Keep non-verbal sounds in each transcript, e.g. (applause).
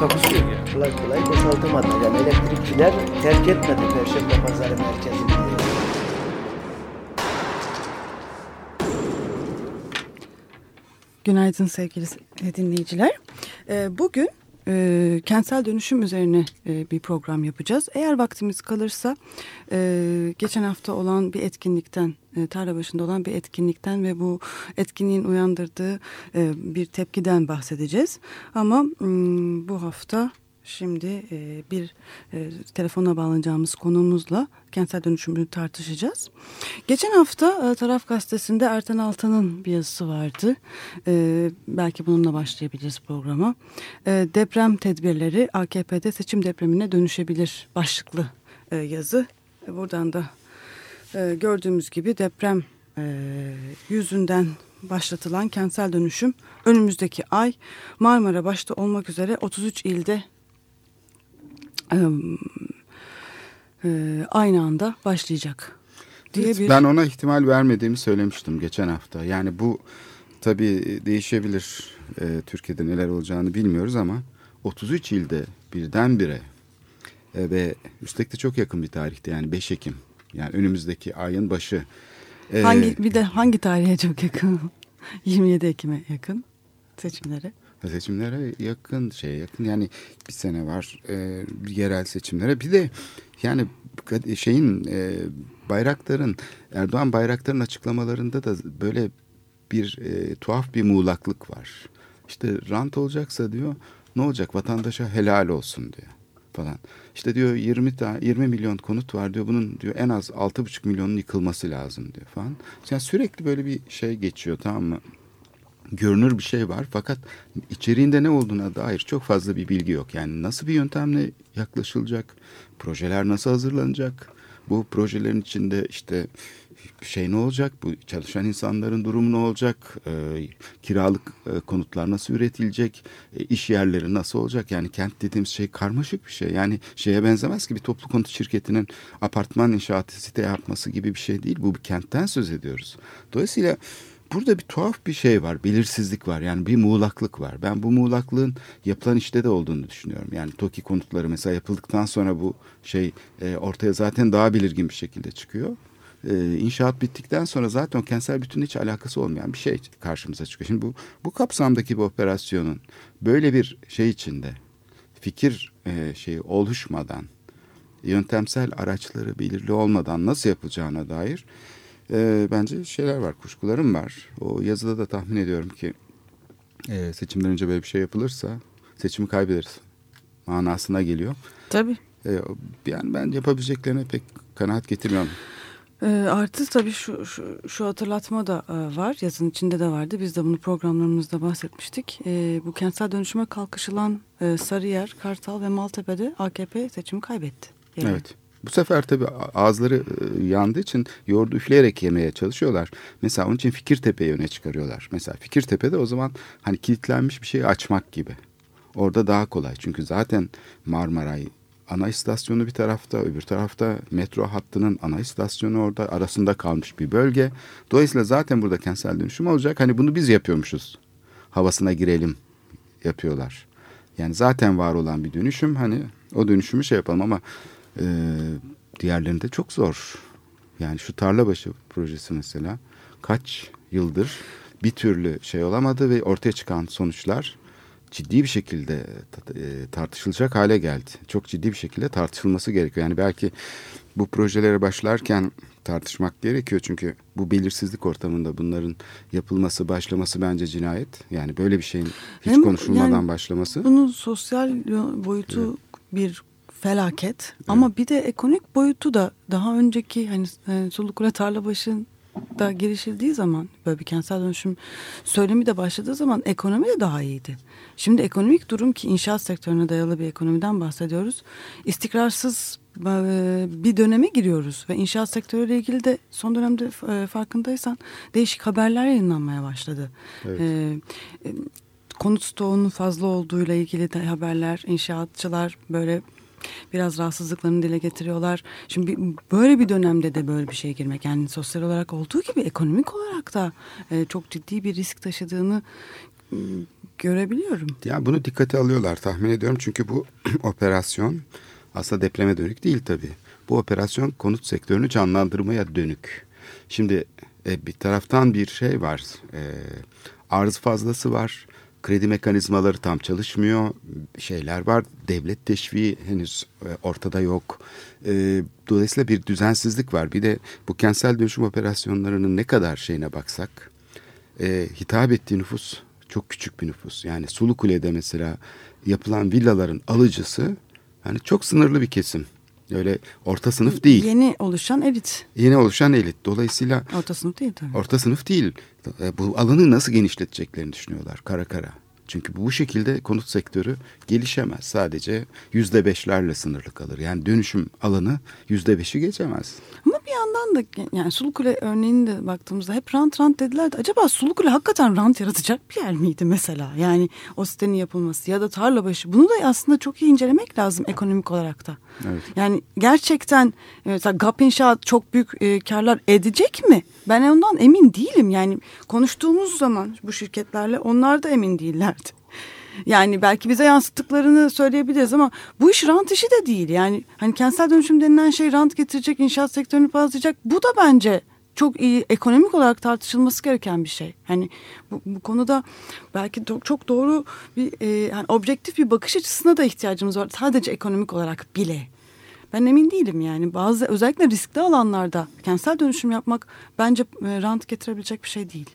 Takusuyor yani. kolay kolay boşaltamadı. Yani elektrikçiler terk etmedi Perşembe Pazarı merkezini. Günaydın sevgili dinleyiciler. Ee, Bugün e, kentsel dönüşüm üzerine e, bir program yapacağız. Eğer vaktimiz kalırsa e, geçen hafta olan bir etkinlikten, e, tarla başında olan bir etkinlikten ve bu etkinliğin uyandırdığı e, bir tepkiden bahsedeceğiz. Ama m, bu hafta Şimdi e, bir e, telefona bağlanacağımız konuğumuzla kentsel dönüşümünü tartışacağız. Geçen hafta e, Taraf Gazetesi'nde Erten Altan'ın bir yazısı vardı. E, belki bununla başlayabiliriz programa. E, deprem tedbirleri AKP'de seçim depremine dönüşebilir başlıklı e, yazı. E, buradan da e, gördüğümüz gibi deprem e, yüzünden başlatılan kentsel dönüşüm önümüzdeki ay Marmara başta olmak üzere 33 ilde aynı anda başlayacak diye bir Ben ona ihtimal vermediğimi söylemiştim geçen hafta. Yani bu tabii değişebilir. Ee, Türkiye'de neler olacağını bilmiyoruz ama 33 ilde birdenbire e, ve üstelik de çok yakın bir tarihte yani 5 Ekim. Yani önümüzdeki ayın başı. Ee, hangi bir de hangi tarihe çok yakın? (laughs) 27 Ekim'e yakın seçimlere. Seçimlere yakın şey yakın yani bir sene var e, yerel seçimlere bir de yani şeyin e, Bayraktar'ın Erdoğan Bayraktar'ın açıklamalarında da böyle bir e, tuhaf bir muğlaklık var. İşte rant olacaksa diyor ne olacak vatandaşa helal olsun diyor falan. İşte diyor 20 ta 20 milyon konut var diyor. Bunun diyor en az 6,5 milyonun yıkılması lazım diyor falan. Yani sürekli böyle bir şey geçiyor tamam mı? Görünür bir şey var fakat içeriğinde ne olduğuna dair çok fazla bir bilgi yok. Yani nasıl bir yöntemle yaklaşılacak, projeler nasıl hazırlanacak, bu projelerin içinde işte şey ne olacak, bu çalışan insanların durumu ne olacak, e, kiralık e, konutlar nasıl üretilecek, e, iş yerleri nasıl olacak? Yani kent dediğimiz şey karmaşık bir şey. Yani şeye benzemez ki bir toplu konut şirketinin apartman inşaatı site yapması gibi bir şey değil. Bu bir kentten söz ediyoruz. Dolayısıyla burada bir tuhaf bir şey var, belirsizlik var. Yani bir muğlaklık var. Ben bu muğlaklığın yapılan işte de olduğunu düşünüyorum. Yani TOKİ konutları mesela yapıldıktan sonra bu şey e, ortaya zaten daha belirgin bir şekilde çıkıyor. E, inşaat bittikten sonra zaten kentsel bütünle hiç alakası olmayan bir şey karşımıza çıkıyor. Şimdi bu bu kapsamdaki bu operasyonun böyle bir şey içinde fikir e, şeyi oluşmadan yöntemsel araçları belirli olmadan nasıl yapılacağına dair e, bence şeyler var, kuşkularım var. O yazıda da tahmin ediyorum ki e, seçimden önce böyle bir şey yapılırsa seçimi kaybederiz manasına geliyor. Tabii. E, yani ben yapabileceklerine pek kanaat getirmiyorum. E, artı tabii şu, şu, şu hatırlatma da e, var. Yazın içinde de vardı. Biz de bunu programlarımızda bahsetmiştik. E, bu kentsel dönüşüme kalkışılan e, Sarıyer, Kartal ve Maltepe'de AKP seçimi kaybetti. Yani. Evet. Bu sefer tabii ağızları e, yandığı için yoğurdu üfleyerek yemeye çalışıyorlar. Mesela onun için Fikirtepe'yi öne çıkarıyorlar. Mesela Fikirtepe'de o zaman hani kilitlenmiş bir şeyi açmak gibi. Orada daha kolay. Çünkü zaten Marmaray ana istasyonu bir tarafta, öbür tarafta metro hattının ana istasyonu orada arasında kalmış bir bölge. Dolayısıyla zaten burada kentsel dönüşüm olacak. Hani bunu biz yapıyormuşuz. Havasına girelim yapıyorlar. Yani zaten var olan bir dönüşüm hani o dönüşümü şey yapalım ama e, diğerlerinde çok zor. Yani şu Tarlabaşı projesi mesela kaç yıldır bir türlü şey olamadı ve ortaya çıkan sonuçlar ciddi bir şekilde tartışılacak hale geldi. Çok ciddi bir şekilde tartışılması gerekiyor. Yani belki bu projelere başlarken tartışmak gerekiyor. Çünkü bu belirsizlik ortamında bunların yapılması, başlaması bence cinayet. Yani böyle bir şeyin hiç Hem konuşulmadan yani başlaması. Bunun sosyal boyutu evet. bir felaket. Evet. Ama bir de ekonomik boyutu da daha önceki hani e, Sulukule Tarlabaşı'nın da girişildiği zaman böyle bir kentsel dönüşüm söylemi de başladığı zaman ekonomi de daha iyiydi. Şimdi ekonomik durum ki inşaat sektörüne dayalı bir ekonomiden bahsediyoruz. İstikrarsız e, bir döneme giriyoruz ve inşaat sektörüyle ilgili de son dönemde e, farkındaysan değişik haberler yayınlanmaya başladı. Evet. E, konut stoğunun fazla olduğuyla ilgili de haberler, inşaatçılar böyle biraz rahatsızlıklarını dile getiriyorlar. Şimdi böyle bir dönemde de böyle bir şeye girmek yani sosyal olarak olduğu gibi ekonomik olarak da e, çok ciddi bir risk taşıdığını m, görebiliyorum. Ya bunu dikkate alıyorlar tahmin ediyorum çünkü bu (clears throat) operasyon aslında depreme dönük değil tabii. Bu operasyon konut sektörünü canlandırmaya dönük. Şimdi e, bir taraftan bir şey var. E, arz fazlası var. Kredi mekanizmaları tam çalışmıyor. Şeyler var. Devlet teşviği henüz e, ortada yok. E, dolayısıyla bir düzensizlik var. Bir de bu kentsel dönüşüm operasyonlarının ne kadar şeyine baksak e, hitap ettiği nüfus çok küçük bir nüfus. Yani Sulukule'de mesela yapılan villaların alıcısı hani çok sınırlı bir kesim. Öyle orta sınıf değil. Yeni oluşan elit. Yeni oluşan elit. Dolayısıyla Orta sınıf değil tabii. orta sınıf değil. E, Bu alanı nasıl genişleteceklerini düşünüyorlar kara kara. Çünkü bu şekilde konut sektörü gelişemez. Sadece yüzde beşlerle sınırlı kalır. Yani dönüşüm alanı yüzde beşi geçemez. Ama bir yandan da yani Sulukule örneğine de baktığımızda hep rant rant dediler de acaba Sulukule hakikaten rant yaratacak bir yer miydi mesela? Yani o sitenin yapılması ya da tarlabaşı bunu da aslında çok iyi incelemek lazım ekonomik olarak da. Evet. Yani gerçekten e, mesela GAP İnşaat çok büyük e, karlar edecek mi? Ben ondan emin değilim. Yani konuştuğumuz zaman bu şirketlerle onlar da emin değillerdi. Yani belki bize yansıttıklarını söyleyebiliriz ama bu iş rant işi de değil. Yani hani kentsel dönüşüm denilen şey rant getirecek, inşaat sektörünü bazlayacak. Bu da bence çok iyi ekonomik olarak tartışılması gereken bir şey. Hani bu, bu konuda belki do- çok doğru bir e, yani objektif bir bakış açısına da ihtiyacımız var. Sadece ekonomik olarak bile. Ben emin değilim yani bazı özellikle riskli alanlarda kentsel dönüşüm yapmak bence e, rant getirebilecek bir şey değil.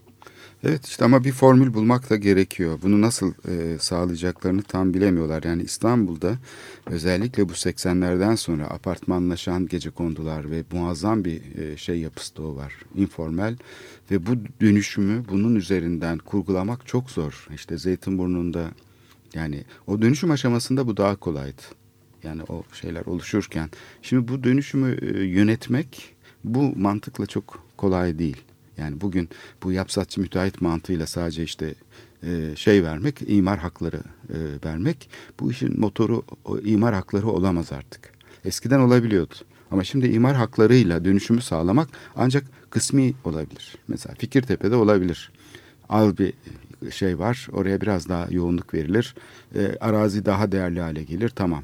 Evet işte ama bir formül bulmak da gerekiyor. Bunu nasıl e, sağlayacaklarını tam bilemiyorlar. Yani İstanbul'da özellikle bu 80'lerden sonra apartmanlaşan gece kondular ve muazzam bir e, şey yapısı o var. Informal ve bu dönüşümü bunun üzerinden kurgulamak çok zor. İşte Zeytinburnu'nda yani o dönüşüm aşamasında bu daha kolaydı. Yani o şeyler oluşurken. Şimdi bu dönüşümü e, yönetmek bu mantıkla çok kolay değil. Yani bugün bu yapsatçı müteahhit mantığıyla sadece işte e, şey vermek, imar hakları e, vermek bu işin motoru imar hakları olamaz artık. Eskiden olabiliyordu. Ama şimdi imar haklarıyla dönüşümü sağlamak ancak kısmi olabilir. Mesela Fikirtepe'de olabilir. Al bir şey var, oraya biraz daha yoğunluk verilir. E, arazi daha değerli hale gelir, tamam.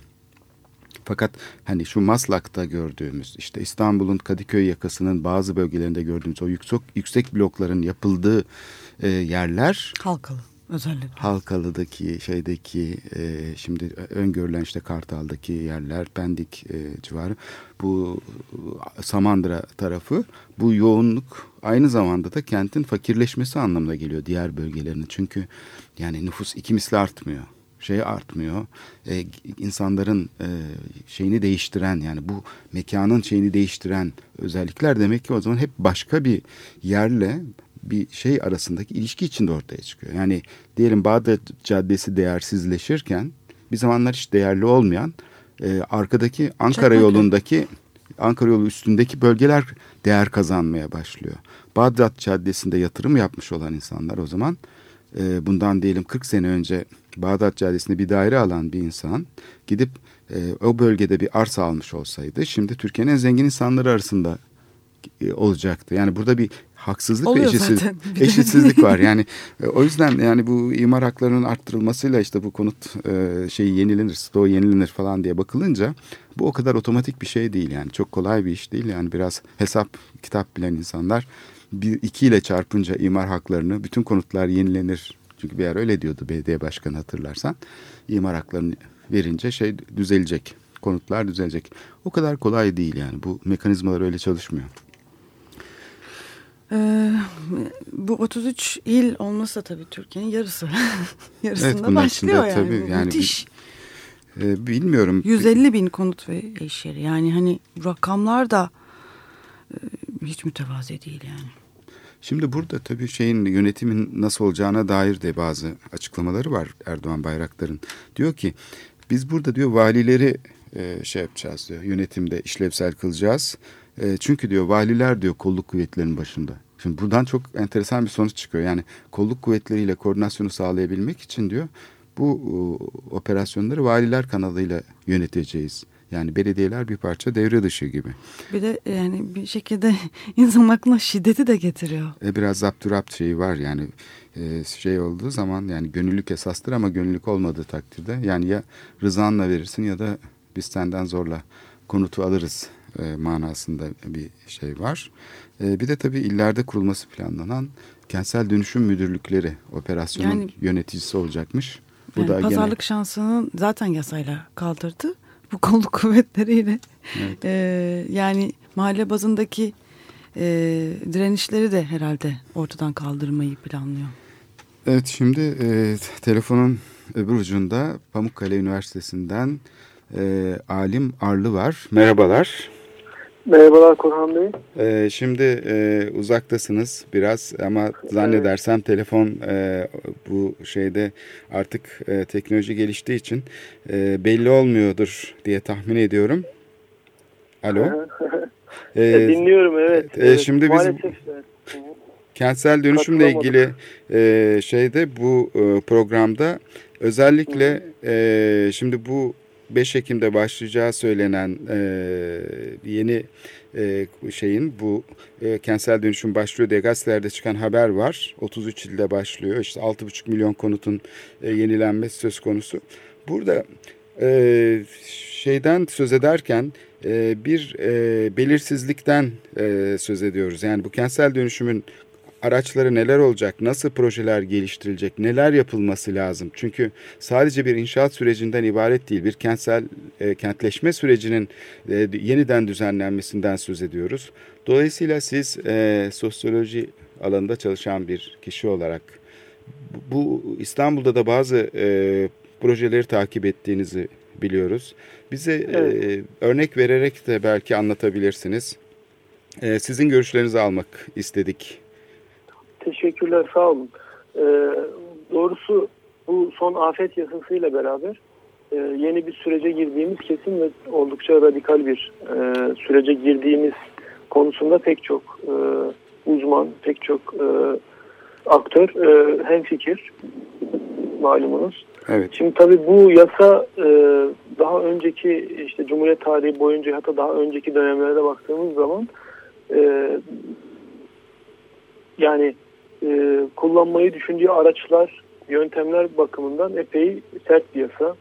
Fakat hani şu Maslak'ta gördüğümüz işte İstanbul'un Kadıköy yakasının bazı bölgelerinde gördüğümüz o yüksek yüksek blokların yapıldığı e, yerler Halkalı özellikle. Halkalı'daki şeydeki e, şimdi öngörülen işte Kartal'daki yerler Pendik e, civarı. Bu Samandıra tarafı bu yoğunluk aynı zamanda da kentin fakirleşmesi anlamına geliyor diğer bölgelerinin çünkü yani nüfus iki misli artmıyor şey artmıyor. E, insanların e, şeyini değiştiren yani bu mekanın şeyini değiştiren özellikler demek ki o zaman hep başka bir yerle bir şey arasındaki ilişki içinde ortaya çıkıyor. Yani diyelim Bağdat Caddesi değersizleşirken bir zamanlar hiç değerli olmayan e, arkadaki Ankara Çakmakköy. yolundaki Ankara yolu üstündeki bölgeler değer kazanmaya başlıyor. Bağdat Caddesi'nde yatırım yapmış olan insanlar o zaman e, bundan diyelim 40 sene önce Bağdat Caddesi'nde bir daire alan bir insan gidip e, o bölgede bir arsa almış olsaydı şimdi Türkiye'nin en zengin insanları arasında e, olacaktı. Yani burada bir haksızlık Oluyor ve eşitsiz, (laughs) eşitsizlik var. Yani e, o yüzden yani bu imar haklarının arttırılmasıyla işte bu konut e, şeyi yenilenir, stoğu yenilenir falan diye bakılınca bu o kadar otomatik bir şey değil yani. Çok kolay bir iş değil yani biraz hesap kitap bilen insanlar bir iki ile çarpınca imar haklarını bütün konutlar yenilenir. Çünkü bir yer öyle diyordu belediye başkanı hatırlarsan. İmar haklarını verince şey düzelecek. Konutlar düzelecek. O kadar kolay değil yani. Bu mekanizmalar öyle çalışmıyor. Ee, bu 33 il olmasa tabii Türkiye'nin yarısı. (laughs) Yarısında Evet, başlıyor yani. tabii yani müthiş. Ee, bilmiyorum. 150 bin konut ve iş yeri. Yani hani rakamlar da e, hiç mütevazi değil yani. Şimdi burada tabii şeyin yönetimin nasıl olacağına dair de bazı açıklamaları var Erdoğan Bayraktar'ın. Diyor ki biz burada diyor valileri e, şey yapacağız diyor. Yönetimde işlevsel kılacağız. E, çünkü diyor valiler diyor kolluk kuvvetlerinin başında. Şimdi buradan çok enteresan bir sonuç çıkıyor. Yani kolluk kuvvetleriyle koordinasyonu sağlayabilmek için diyor bu operasyonları valiler kanalıyla yöneteceğiz. Yani belediyeler bir parça devre dışı gibi. Bir de yani bir şekilde (laughs) insan aklına şiddeti de getiriyor. E biraz zapturapt şeyi var yani e, şey olduğu zaman yani gönüllülük esastır ama gönüllülük olmadığı takdirde yani ya rızanla verirsin ya da biz senden zorla konutu alırız e, manasında bir şey var. E, bir de tabii illerde kurulması planlanan kentsel dönüşüm müdürlükleri operasyonun yani, yöneticisi olacakmış. Bu yani da pazarlık gene... şansını zaten yasayla kaldırdı. (laughs) Bu kolluk kuvvetleriyle. Evet. E, yani mahalle bazındaki e, direnişleri de herhalde ortadan kaldırmayı planlıyor. Evet şimdi e, telefonun öbür ucunda Pamukkale Üniversitesi'nden e, Alim Arlı var. Merhabalar. Merhabalar Korhan Bey. Ee, şimdi e, uzaktasınız biraz ama zannedersem evet. telefon e, bu şeyde artık e, teknoloji geliştiği için e, belli olmuyordur diye tahmin ediyorum. Alo. (laughs) ee, Dinliyorum evet. E, şimdi biz kentsel dönüşümle ilgili e, şeyde bu e, programda özellikle e, şimdi bu 5 Ekim'de başlayacağı söylenen e, yeni e, şeyin bu e, kentsel dönüşüm başlıyor diye gazetelerde çıkan haber var. 33 ilde başlıyor. İşte 6,5 milyon konutun e, yenilenmesi söz konusu. Burada e, şeyden söz ederken e, bir e, belirsizlikten e, söz ediyoruz. Yani bu kentsel dönüşümün araçları neler olacak, nasıl projeler geliştirilecek, neler yapılması lazım? Çünkü sadece bir inşaat sürecinden ibaret değil, bir kentsel e, kentleşme sürecinin e, yeniden düzenlenmesinden söz ediyoruz. Dolayısıyla siz e, sosyoloji alanında çalışan bir kişi olarak bu İstanbul'da da bazı e, projeleri takip ettiğinizi biliyoruz. Bize e, evet. e, örnek vererek de belki anlatabilirsiniz. E, sizin görüşlerinizi almak istedik. Teşekkürler, sağ olun. Ee, doğrusu bu son afet yasasıyla beraber e, yeni bir sürece girdiğimiz kesin ve oldukça radikal bir e, sürece girdiğimiz konusunda pek çok e, uzman, pek çok e, aktör e, hem fikir malumunuz. Evet. Şimdi tabii bu yasa e, daha önceki işte Cumhuriyet tarihi boyunca hatta daha önceki dönemlerde baktığımız zaman e, yani e, kullanmayı düşündüğü araçlar, yöntemler bakımından epey sert bir yasa.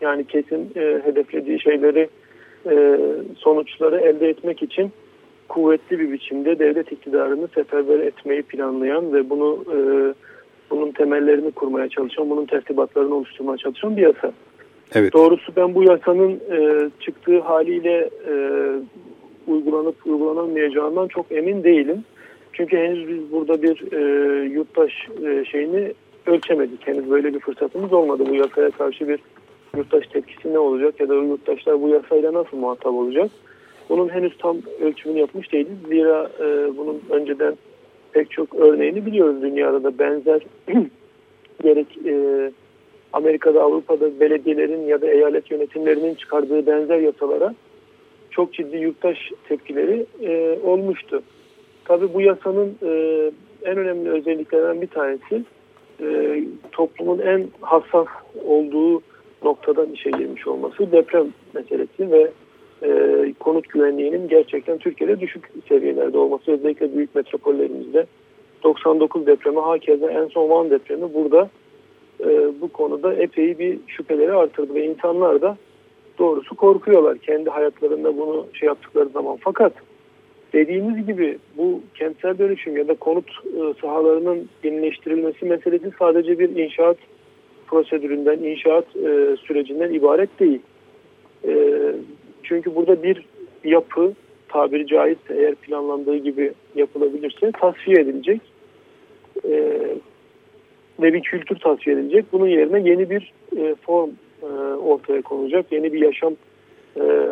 Yani kesin e, hedeflediği şeyleri, e, sonuçları elde etmek için kuvvetli bir biçimde devlet iktidarını seferber etmeyi planlayan ve bunu e, bunun temellerini kurmaya çalışan, bunun tertibatlarını oluşturmaya çalışan bir yasa. Evet. Doğrusu ben bu yasanın e, çıktığı haliyle e, uygulanıp uygulanamayacağından çok emin değilim. Çünkü henüz biz burada bir e, yurttaş e, şeyini ölçemedik. Henüz böyle bir fırsatımız olmadı. Bu yasaya karşı bir yurttaş tepkisi ne olacak ya da yurttaşlar bu yasayla nasıl muhatap olacak? Bunun henüz tam ölçümünü yapmış değiliz. Zira e, bunun önceden pek çok örneğini biliyoruz dünyada da benzer (clears throat) gerek e, Amerika'da Avrupa'da belediyelerin ya da eyalet yönetimlerinin çıkardığı benzer yasalara çok ciddi yurttaş tepkileri e, olmuştu. Tabi bu yasanın e, en önemli özelliklerinden bir tanesi e, toplumun en hassas olduğu noktadan işe girmiş olması deprem meselesi ve e, konut güvenliğinin gerçekten Türkiye'de düşük seviyelerde olması özellikle büyük metropollerimizde. 99 depremi hakeza en son Van depremi burada e, bu konuda epey bir şüpheleri artırdı ve insanlar da doğrusu korkuyorlar. Kendi hayatlarında bunu şey yaptıkları zaman. Fakat Dediğimiz gibi bu kentsel dönüşüm ya da konut e, sahalarının yenileştirilmesi meselesi sadece bir inşaat prosedüründen, inşaat e, sürecinden ibaret değil. E, çünkü burada bir yapı tabiri caizse eğer planlandığı gibi yapılabilirse tasfiye edilecek ve bir kültür tasfiye edilecek. Bunun yerine yeni bir form ortaya konulacak, yeni bir yaşam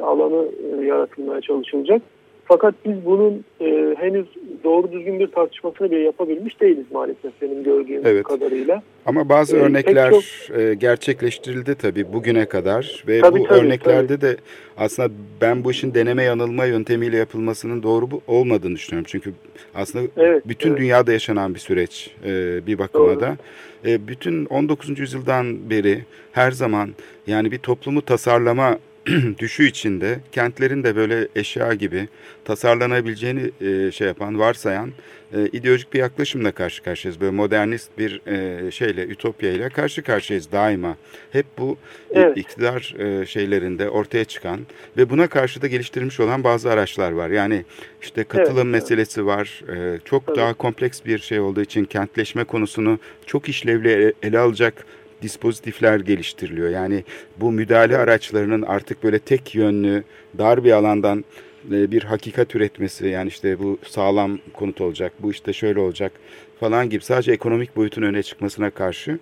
alanı yaratılmaya çalışılacak. Fakat biz bunun e, henüz doğru düzgün bir tartışmasını bile yapabilmiş değiliz maalesef benim gördüğüm Evet. kadarıyla. Ama bazı Ee, örnekler pek e, gerçekleştirildi tabii bugüne kadar ve Tabii, bu tabii, örneklerde de aslında ben bu işin deneme yanılma yöntemiyle yapılmasının doğru olmadığını düşünüyorum. Çünkü aslında Evet, bütün evet. dünyada yaşanan bir süreç e, bir bakıma Doğru. da. E, bütün 19. yüzyıldan beri her zaman yani bir toplumu tasarlama (clears throat) düşü içinde kentlerin de böyle eşya gibi tasarlanabileceğini e, şey yapan, varsayan e, ideolojik bir yaklaşımla karşı karşıyayız. Böyle modernist bir e, şeyle, ütopya ile karşı karşıyayız daima. Hep bu e, Evet. iktidar e, şeylerinde ortaya çıkan ve buna karşı da geliştirilmiş olan bazı araçlar var. Yani işte katılım Evet, evet. meselesi var. E, çok Tabii. daha kompleks bir şey olduğu için kentleşme konusunu çok işlevli ele alacak dispozitifler geliştiriliyor. Yani bu müdahale araçlarının artık böyle tek yönlü, dar bir alandan e, bir hakikat üretmesi yani işte bu sağlam konut olacak, bu işte şöyle olacak falan gibi sadece ekonomik boyutun öne çıkmasına karşı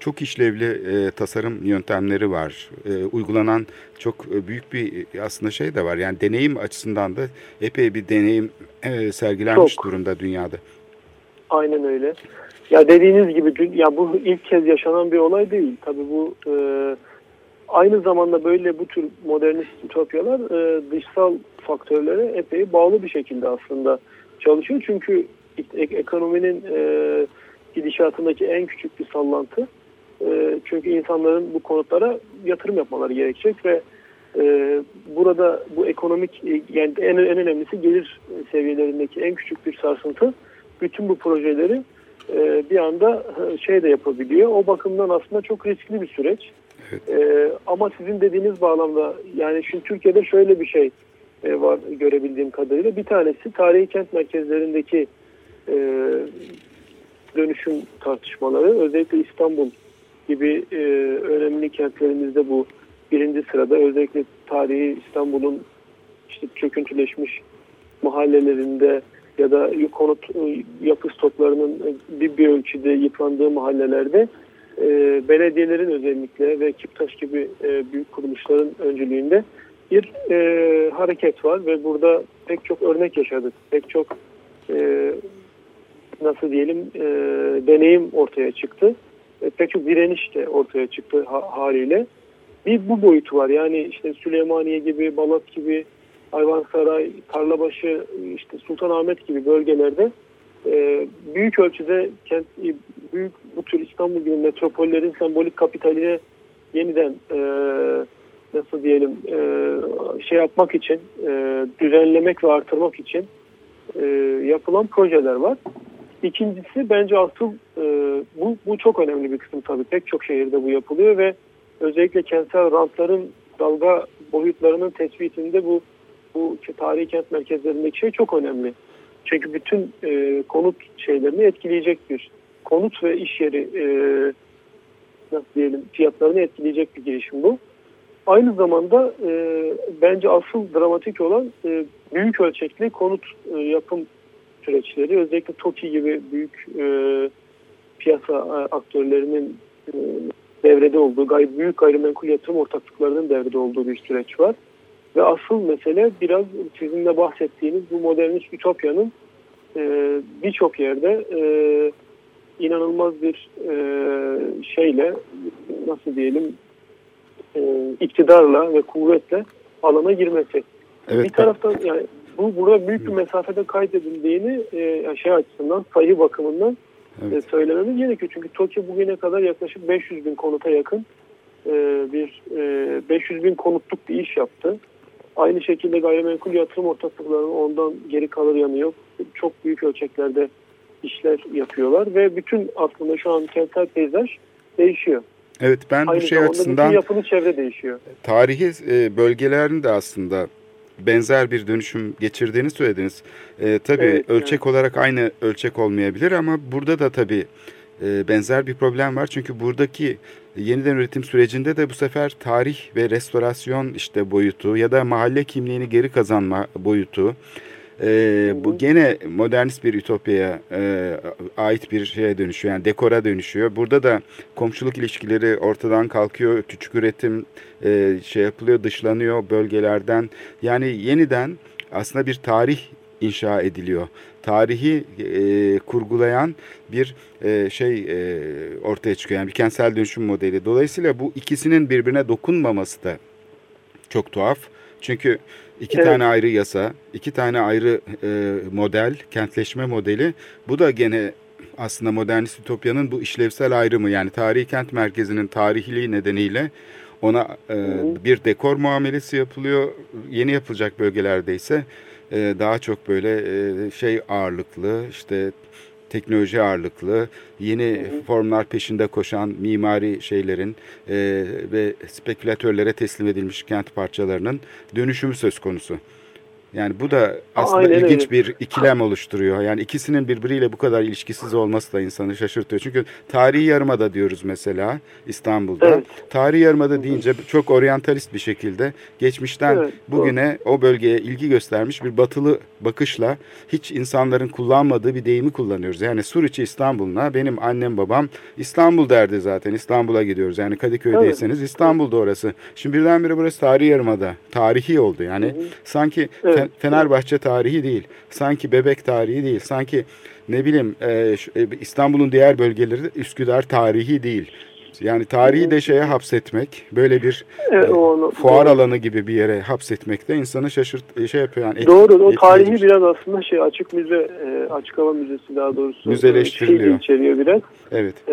çok işlevli e, tasarım yöntemleri var. E, uygulanan çok e, büyük bir e, aslında şey de var. Yani deneyim açısından da epey bir deneyim e, sergilenmiş Çok. durumda dünyada. Aynen öyle. Ya dediğiniz gibi dün- ya bu ilk kez yaşanan bir olay değil. Tabii bu e, aynı zamanda böyle bu tür modernist ütopyalar e, dışsal faktörlere epey bağlı bir şekilde aslında çalışıyor. Çünkü ek- ekonominin e, gidişatındaki en küçük bir sallantı e, çünkü insanların bu konutlara yatırım yapmaları gerekecek ve e, burada bu ekonomik e, yani en, en önemlisi gelir seviyelerindeki en küçük bir sarsıntı bütün bu projeleri bir anda e, şey de yapabiliyor. O bakımdan aslında çok riskli bir süreç. E, ama sizin dediğiniz bağlamda yani şimdi Türkiye'de şöyle bir şey e, var görebildiğim kadarıyla. Bir tanesi tarihi kent merkezlerindeki e, dönüşüm tartışmaları. Özellikle İstanbul gibi e, önemli kentlerimizde bu birinci sırada. Özellikle tarihi İstanbul'un işte çöküntüleşmiş mahallelerinde ya da konut e, yapı stoklarının e, bir, bir ölçüde yıprandığı mahallelerde e, belediyelerin özellikle ve Kiptaş gibi e, büyük kuruluşların öncülüğünde bir e, hareket var ve burada pek çok örnek yaşadık. Pek çok e, nasıl diyelim e, deneyim ortaya çıktı. E, pek çok direniş de ortaya çıktı ha, haliyle. Bir bu boyutu var. Yani işte Süleymaniye gibi, Balat gibi, Ayvansaray, Tarlabaşı, işte Sultanahmet gibi bölgelerde e, büyük ölçüde kent, e, büyük bu tür İstanbul gibi metropollerin sembolik kapitaline yeniden e, nasıl diyelim şey yapmak için, düzenlemek ve artırmak için yapılan projeler var. İkincisi bence asıl bu, bu çok önemli bir kısım tabii. Pek çok şehirde bu yapılıyor ve özellikle kentsel rantların dalga boyutlarının tespitinde bu bu tarihi kent merkezlerindeki şey çok önemli. Çünkü bütün e, konut şeylerini etkileyecek bir konut ve iş yeri e, nasıl diyelim fiyatlarını etkileyecek bir girişim bu. Aynı zamanda e, bence asıl dramatik olan e, büyük ölçekli konut e, yapım süreçleri özellikle TOKİ gibi büyük e, piyasa e, aktörlerinin e, devrede olduğu, büyük gayrimenkul yatırım ortaklıklarının devrede olduğu bir süreç var. Ve asıl mesele biraz sizin de bahsettiğiniz bu modernist ütopyanın e, birçok yerde e, inanılmaz bir e, şeyle nasıl diyelim e, iktidarla ve kuvvetle alana girmesi. Evet, bir taraftan yani bu burada büyük bir mesafede kaydedildiğini e, şey açısından sayı bakımından Evet. e, söylememiz gerekiyor. Çünkü TOKİ bugüne kadar yaklaşık 500 bin konuta yakın e, bir e, 500 bin konutluk bir iş yaptı. Aynı şekilde gayrimenkul yatırım ortaklıklarının ondan geri kalır yanı yok. Çok büyük ölçeklerde işler yapıyorlar ve bütün aslında şu an kentsel peyzaj değişiyor. Evet ben bu Aynı şey zamanda açısından yapılı çevre değişiyor. tarihi e, bölgelerin de aslında benzer bir dönüşüm geçirdiğini söylediniz. E, tabii Evet, ölçek olarak aynı ölçek olmayabilir ama burada da tabii benzer bir problem var. Çünkü buradaki yeniden üretim sürecinde de bu sefer tarih ve restorasyon işte boyutu ya da mahalle kimliğini geri kazanma boyutu e, bu gene modernist bir ütopyaya e, ait bir şeye dönüşüyor. Yani dekora dönüşüyor. Burada da komşuluk ilişkileri ortadan kalkıyor. Küçük üretim e, şey yapılıyor, dışlanıyor bölgelerden. Yani yeniden aslında bir tarih inşa ediliyor. Tarihi e, kurgulayan bir e, şey e, ortaya çıkıyor. Yani bir kentsel dönüşüm modeli. Dolayısıyla bu ikisinin birbirine dokunmaması da çok tuhaf. Çünkü iki Evet. tane ayrı yasa, iki tane ayrı e, model, kentleşme modeli. Bu da gene aslında modernist ütopyanın bu işlevsel ayrımı. Yani tarihi kent merkezinin tarihliği nedeniyle ona e, bir dekor muamelesi yapılıyor. Yeni yapılacak bölgelerde ise e, daha çok böyle e, şey ağırlıklı, işte teknoloji ağırlıklı, yeni formlar peşinde koşan mimari şeylerin e, ve spekülatörlere teslim edilmiş kent parçalarının dönüşümü söz konusu. Yani bu da aslında Aynen ilginç öyle. bir ikilem oluşturuyor. Yani ikisinin birbiriyle bu kadar ilişkisiz olması da insanı şaşırtıyor. Çünkü tarihi yarımada diyoruz mesela İstanbul'da. Evet. Tarihi yarımada deyince çok oryantalist bir şekilde geçmişten Evet, bugüne o bölgeye ilgi göstermiş bir batılı bakışla hiç insanların kullanmadığı bir deyimi kullanıyoruz. Yani Suriçi İstanbul'una benim annem babam İstanbul derdi zaten. İstanbul'a gidiyoruz. Yani Kadıköy'deyseniz İstanbul'da orası. Şimdi birdenbire burası tarihi yarımada. Tarihi oldu yani. Sanki Evet. Fe- Fenerbahçe tarihi değil. Sanki Bebek tarihi değil. Sanki ne bileyim e, e, İstanbul'un diğer bölgeleri Üsküdar tarihi değil. Yani tarihi de şeye hapsetmek, böyle bir e, o anlam- fuar doğru. alanı gibi bir yere hapsetmek de insanı şaşırt şey yapıyor yani. etki- Doğru. O tarihi etkileyici. biraz aslında şey açık müze, e, açık hava müzesi daha doğrusu. Müzeleştiriliyor. Şey içeriyor biraz. Evet. E,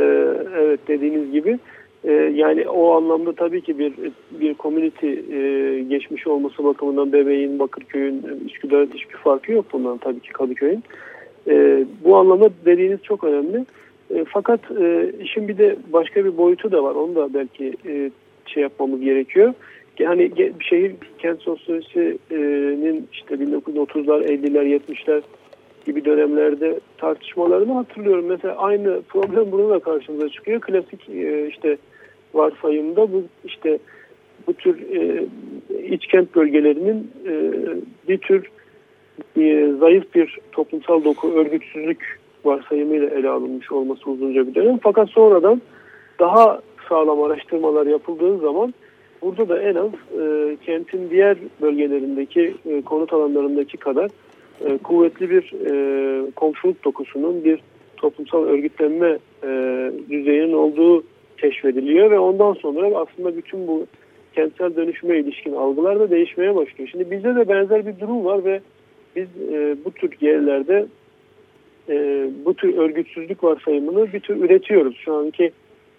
evet dediğiniz gibi. E, yani o anlamda tabii ki bir bir community e, geçmiş olması bakımından Bebeğin, Bakırköy'ün, Üsküdar'ın hiçbir farkı yok bundan tabii ki Kadıköy'ün. E, bu anlamda dediğiniz çok önemli. E, fakat e, işin bir de başka bir boyutu da var. Onu da belki e, şey yapmamız gerekiyor. Yani şehir kent sosyolojisinin işte 1930'lar, 50'ler, 70'ler gibi dönemlerde tartışmalarını hatırlıyorum. Mesela aynı problem burada da karşımıza çıkıyor. Klasik e, işte varsayımda bu işte bu tür e, iç kent bölgelerinin e, bir tür e, zayıf bir toplumsal doku, örgütsüzlük varsayımıyla ele alınmış olması uzunca bir dönem. Fakat sonradan daha sağlam araştırmalar yapıldığı zaman burada da en az e, kentin diğer bölgelerindeki e, konut alanlarındaki kadar e, kuvvetli bir e, komşuluk dokusunun bir toplumsal örgütlenme e, düzeyinin olduğu keşfediliyor ve ondan sonra aslında bütün bu kentsel dönüşüme ilişkin algılar da değişmeye başlıyor. Şimdi bizde de benzer bir durum var ve biz e, bu tür yerlerde e, bu tür örgütsüzlük varsayımını bir tür üretiyoruz. Şu anki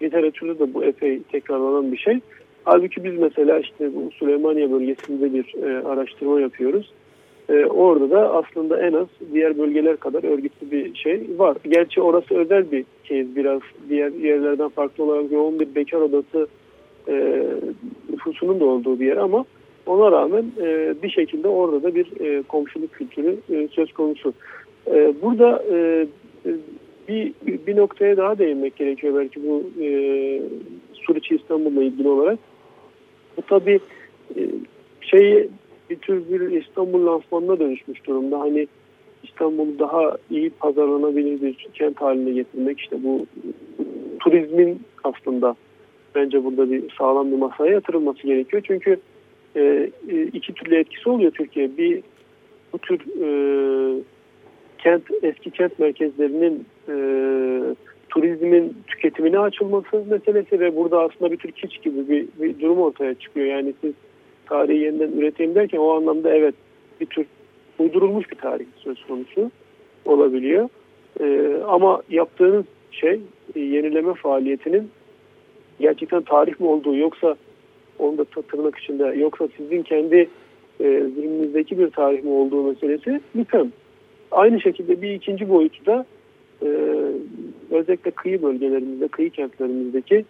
literatürde de bu epey tekrarlanan bir şey. Halbuki biz mesela işte bu Süleymaniye bölgesinde bir e, araştırma yapıyoruz. E, orada da aslında en az diğer bölgeler kadar örgütlü bir şey var. Gerçi orası özel bir case biraz diğer yerlerden farklı olarak yoğun bir bekar odası e, nüfusunun da olduğu bir yer ama ona rağmen e, bir şekilde orada da bir e, komşuluk kültürü e, söz konusu. E, burada e, bir bir noktaya daha değinmek gerekiyor belki bu e, Suriçi İstanbul'la ilgili olarak. Bu tabii e, şeyi bir tür bir İstanbul lansmanına dönüşmüş durumda. Hani İstanbul'u daha iyi pazarlanabilir bir kent haline getirmek işte bu turizmin aslında bence burada bir sağlam bir masaya yatırılması gerekiyor. Çünkü e, e, iki türlü etkisi oluyor Türkiye. Bir bu tür e, kent eski kent merkezlerinin e, turizmin tüketimine açılması meselesi ve burada aslında bir tür kiç gibi bir, bir durum ortaya çıkıyor. Yani siz tarihi yeniden üreteyim derken o anlamda evet bir tür uydurulmuş bir tarih söz konusu olabiliyor. E, ama yaptığınız şey e, yenileme faaliyetinin gerçekten tarih mi olduğu yoksa onu da tırnak içinde yoksa sizin kendi e, zihninizdeki bir tarih mi olduğu meselesi müpem. Aynı şekilde bir ikinci boyutu da e, özellikle kıyı bölgelerimizde, kıyı kentlerimizdeki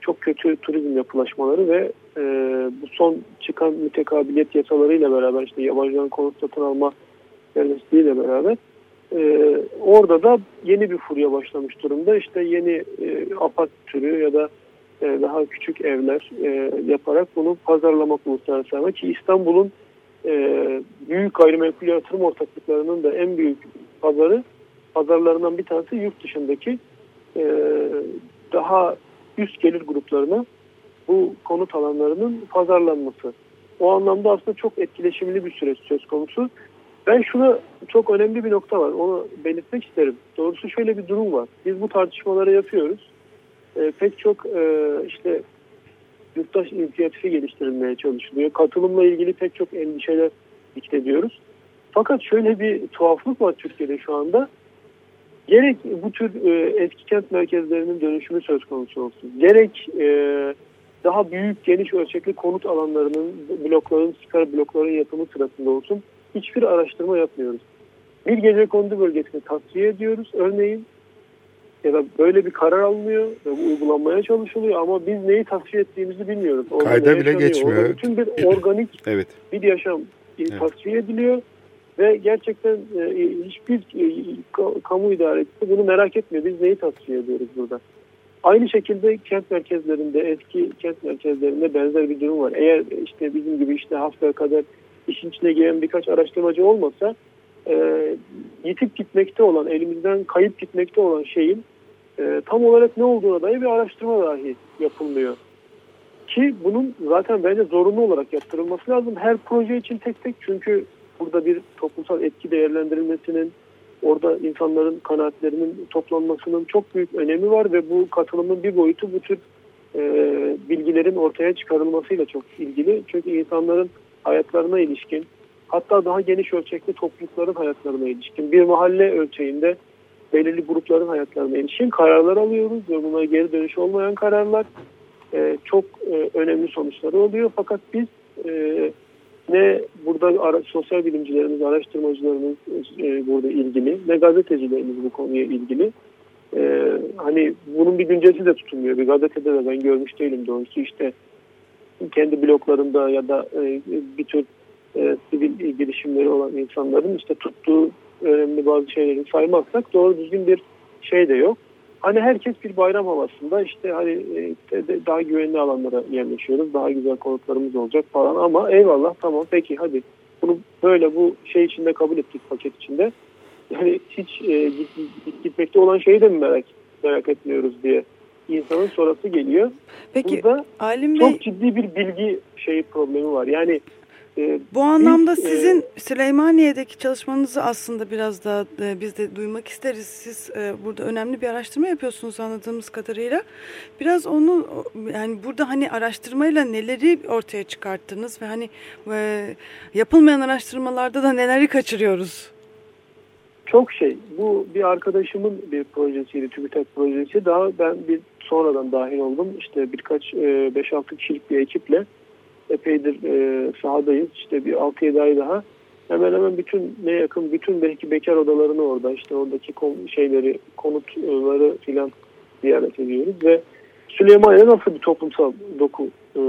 çok kötü turizm yapılaşmaları ve e, bu son çıkan mütekabiliyet yasalarıyla beraber işte yabancıların konut satın alma serbestliğiyle beraber e, orada da yeni bir furya başlamış durumda. İşte yeni e, apart türü ya da e, daha küçük evler e, yaparak bunu pazarlamak uluslararası ki İstanbul'un e, büyük gayrimenkul yatırım ortaklıklarının da en büyük pazarı pazarlarından bir tanesi yurt dışındaki e, daha üst gelir gruplarına bu konut alanlarının pazarlanması. O anlamda aslında çok etkileşimli bir süreç söz konusu. Ben şuna çok önemli bir nokta var. Onu belirtmek isterim. Doğrusu şöyle bir durum var. Biz bu tartışmaları yapıyoruz. E, pek çok e, işte yurttaş inisiyatifi geliştirilmeye çalışılıyor. Katılımla ilgili pek çok endişeler ediyoruz. Fakat şöyle bir tuhaflık var Türkiye'de şu anda. Gerek bu tür e, eski kent merkezlerinin dönüşümü söz konusu olsun. Gerek e, daha büyük geniş ölçekli konut alanlarının, blokların, çıkar blokların yapımı sırasında olsun hiçbir araştırma yapmıyoruz. Bir gece kondu bölgesini tasfiye ediyoruz örneğin ya da böyle bir karar alınıyor ve uygulanmaya çalışılıyor ama biz neyi tasfiye ettiğimizi bilmiyoruz. Orada Kayda bile geçmiyor. Orada bütün bir organik (laughs) Evet. bir yaşam Evet. tasfiye ediliyor ve gerçekten e, hiçbir e, ka- kamu idaresi bunu merak etmiyor. Biz neyi tasfiye ediyoruz burada? Aynı şekilde kent merkezlerinde, eski kent merkezlerinde benzer bir durum var. Eğer işte bizim gibi işte haftaya kadar işin içine giren birkaç araştırmacı olmasa e, yitip gitmekte olan, elimizden kayıp gitmekte olan şeyin e, tam olarak ne olduğuna dair bir araştırma dahi yapılmıyor. Ki bunun zaten bence zorunlu olarak yaptırılması lazım. Her proje için tek tek çünkü burada bir toplumsal etki değerlendirilmesinin, orada insanların kanaatlerinin toplanmasının çok büyük önemi var ve bu katılımın bir boyutu bu tür e, bilgilerin ortaya çıkarılmasıyla çok ilgili. Çünkü insanların hayatlarına ilişkin, hatta daha geniş ölçekli toplulukların hayatlarına ilişkin, bir mahalle ölçeğinde belirli grupların hayatlarına ilişkin kararlar alıyoruz ve bunlar geri dönüş olmayan kararlar e, çok e, önemli sonuçları oluyor. Fakat biz e, ne burada ara, sosyal bilimcilerimiz, araştırmacılarımız e, burada ilgili, ne gazetecilerimiz bu konuya ilgili. E, hani bunun bir güncesi de tutulmuyor. Bir gazetede de ben görmüş değilim doğrusu işte kendi bloklarında ya da e, bir tür e, sivil girişimleri olan insanların işte tuttuğu önemli bazı şeyleri saymazsak doğru düzgün bir şey de yok. Hani herkes bir bayram havasında işte hani e, daha güvenli alanlara yerleşiyoruz. Daha güzel konutlarımız olacak falan ama eyvallah tamam peki hadi bunu böyle bu şey içinde kabul ettik paket içinde. Yani hiç e, git, git- gitmekte olan şeyi de mi merak merak etmiyoruz diye insanın sorası geliyor. Peki Burada Alim Bey çok ciddi bir bilgi şeyi problemi var. Yani bu anlamda Biz, e, sizin Süleymaniye'deki çalışmanızı aslında biraz daha e, biz de duymak isteriz. Siz e, burada önemli bir araştırma yapıyorsunuz anladığımız kadarıyla. Biraz onu yani burada hani araştırmayla neleri ortaya çıkarttınız ve hani e, yapılmayan araştırmalarda da neleri kaçırıyoruz? Çok şey. Bu bir arkadaşımın bir projesiydi, TÜBİTAK projesi. Daha ben bir sonradan dahil oldum. İşte birkaç e, 5-6 kişilik bir ekiple epeydir e, sahadayız. İşte bir 6-7 ay daha. Hemen hemen bütün ne yakın bütün belki bekar odalarını orada işte oradaki kon- şeyleri, konutları filan ziyaret ediyoruz ve Süleymaniye nasıl bir toplumsal doku e,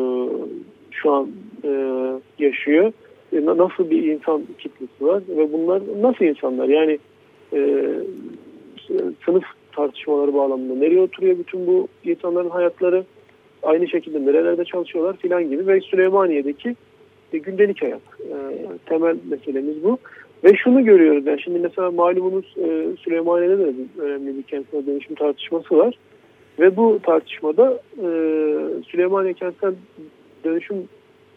şu an e, yaşıyor? E, na- nasıl bir insan kitlesi var ve bunlar nasıl insanlar? Yani e, sınıf tartışmaları bağlamında nereye oturuyor bütün bu insanların hayatları? Aynı şekilde nerelerde çalışıyorlar filan gibi ve Süleymaniye'deki e, gündelik hayat. E, temel meselemiz bu. Ve şunu görüyoruz yani şimdi mesela malumunuz e, Süleymaniye'de de önemli bir kentsel dönüşüm tartışması var. Ve bu tartışmada e, Süleymaniye kentsel dönüşüm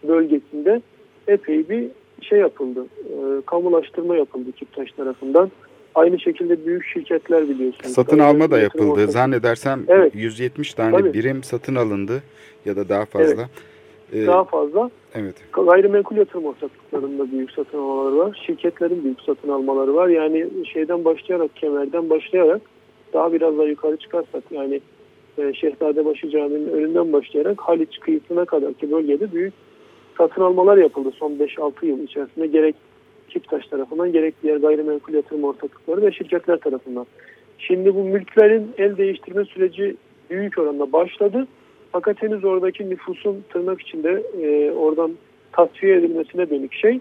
bölgesinde epey bir şey yapıldı. E, kamulaştırma yapıldı Kiptaş tarafından. Aynı şekilde büyük şirketler biliyorsunuz. Satın alma da yapıldı. ortak- Zannedersem Evet. 170 tane Tabii. birim satın alındı ya da daha fazla. Ee, Daha fazla. evet. Gayrimenkul yatırım ortaklıklarında büyük satın almaları var. Şirketlerin büyük satın almaları var. Yani şeyden başlayarak, kemerden başlayarak daha biraz daha yukarı çıkarsak yani e, Şehzadebaşı Camii'nin önünden başlayarak Haliç kıyısına kadar ki bölgede büyük satın almalar yapıldı son 5-6 yıl içerisinde gerek Kiptaş tarafından gerek diğer gayrimenkul yatırım ortaklıkları ve şirketler tarafından. Şimdi bu mülklerin el değiştirme süreci büyük oranda başladı. Fakat henüz oradaki nüfusun tırnak içinde e, oradan tasfiye edilmesine dönük şey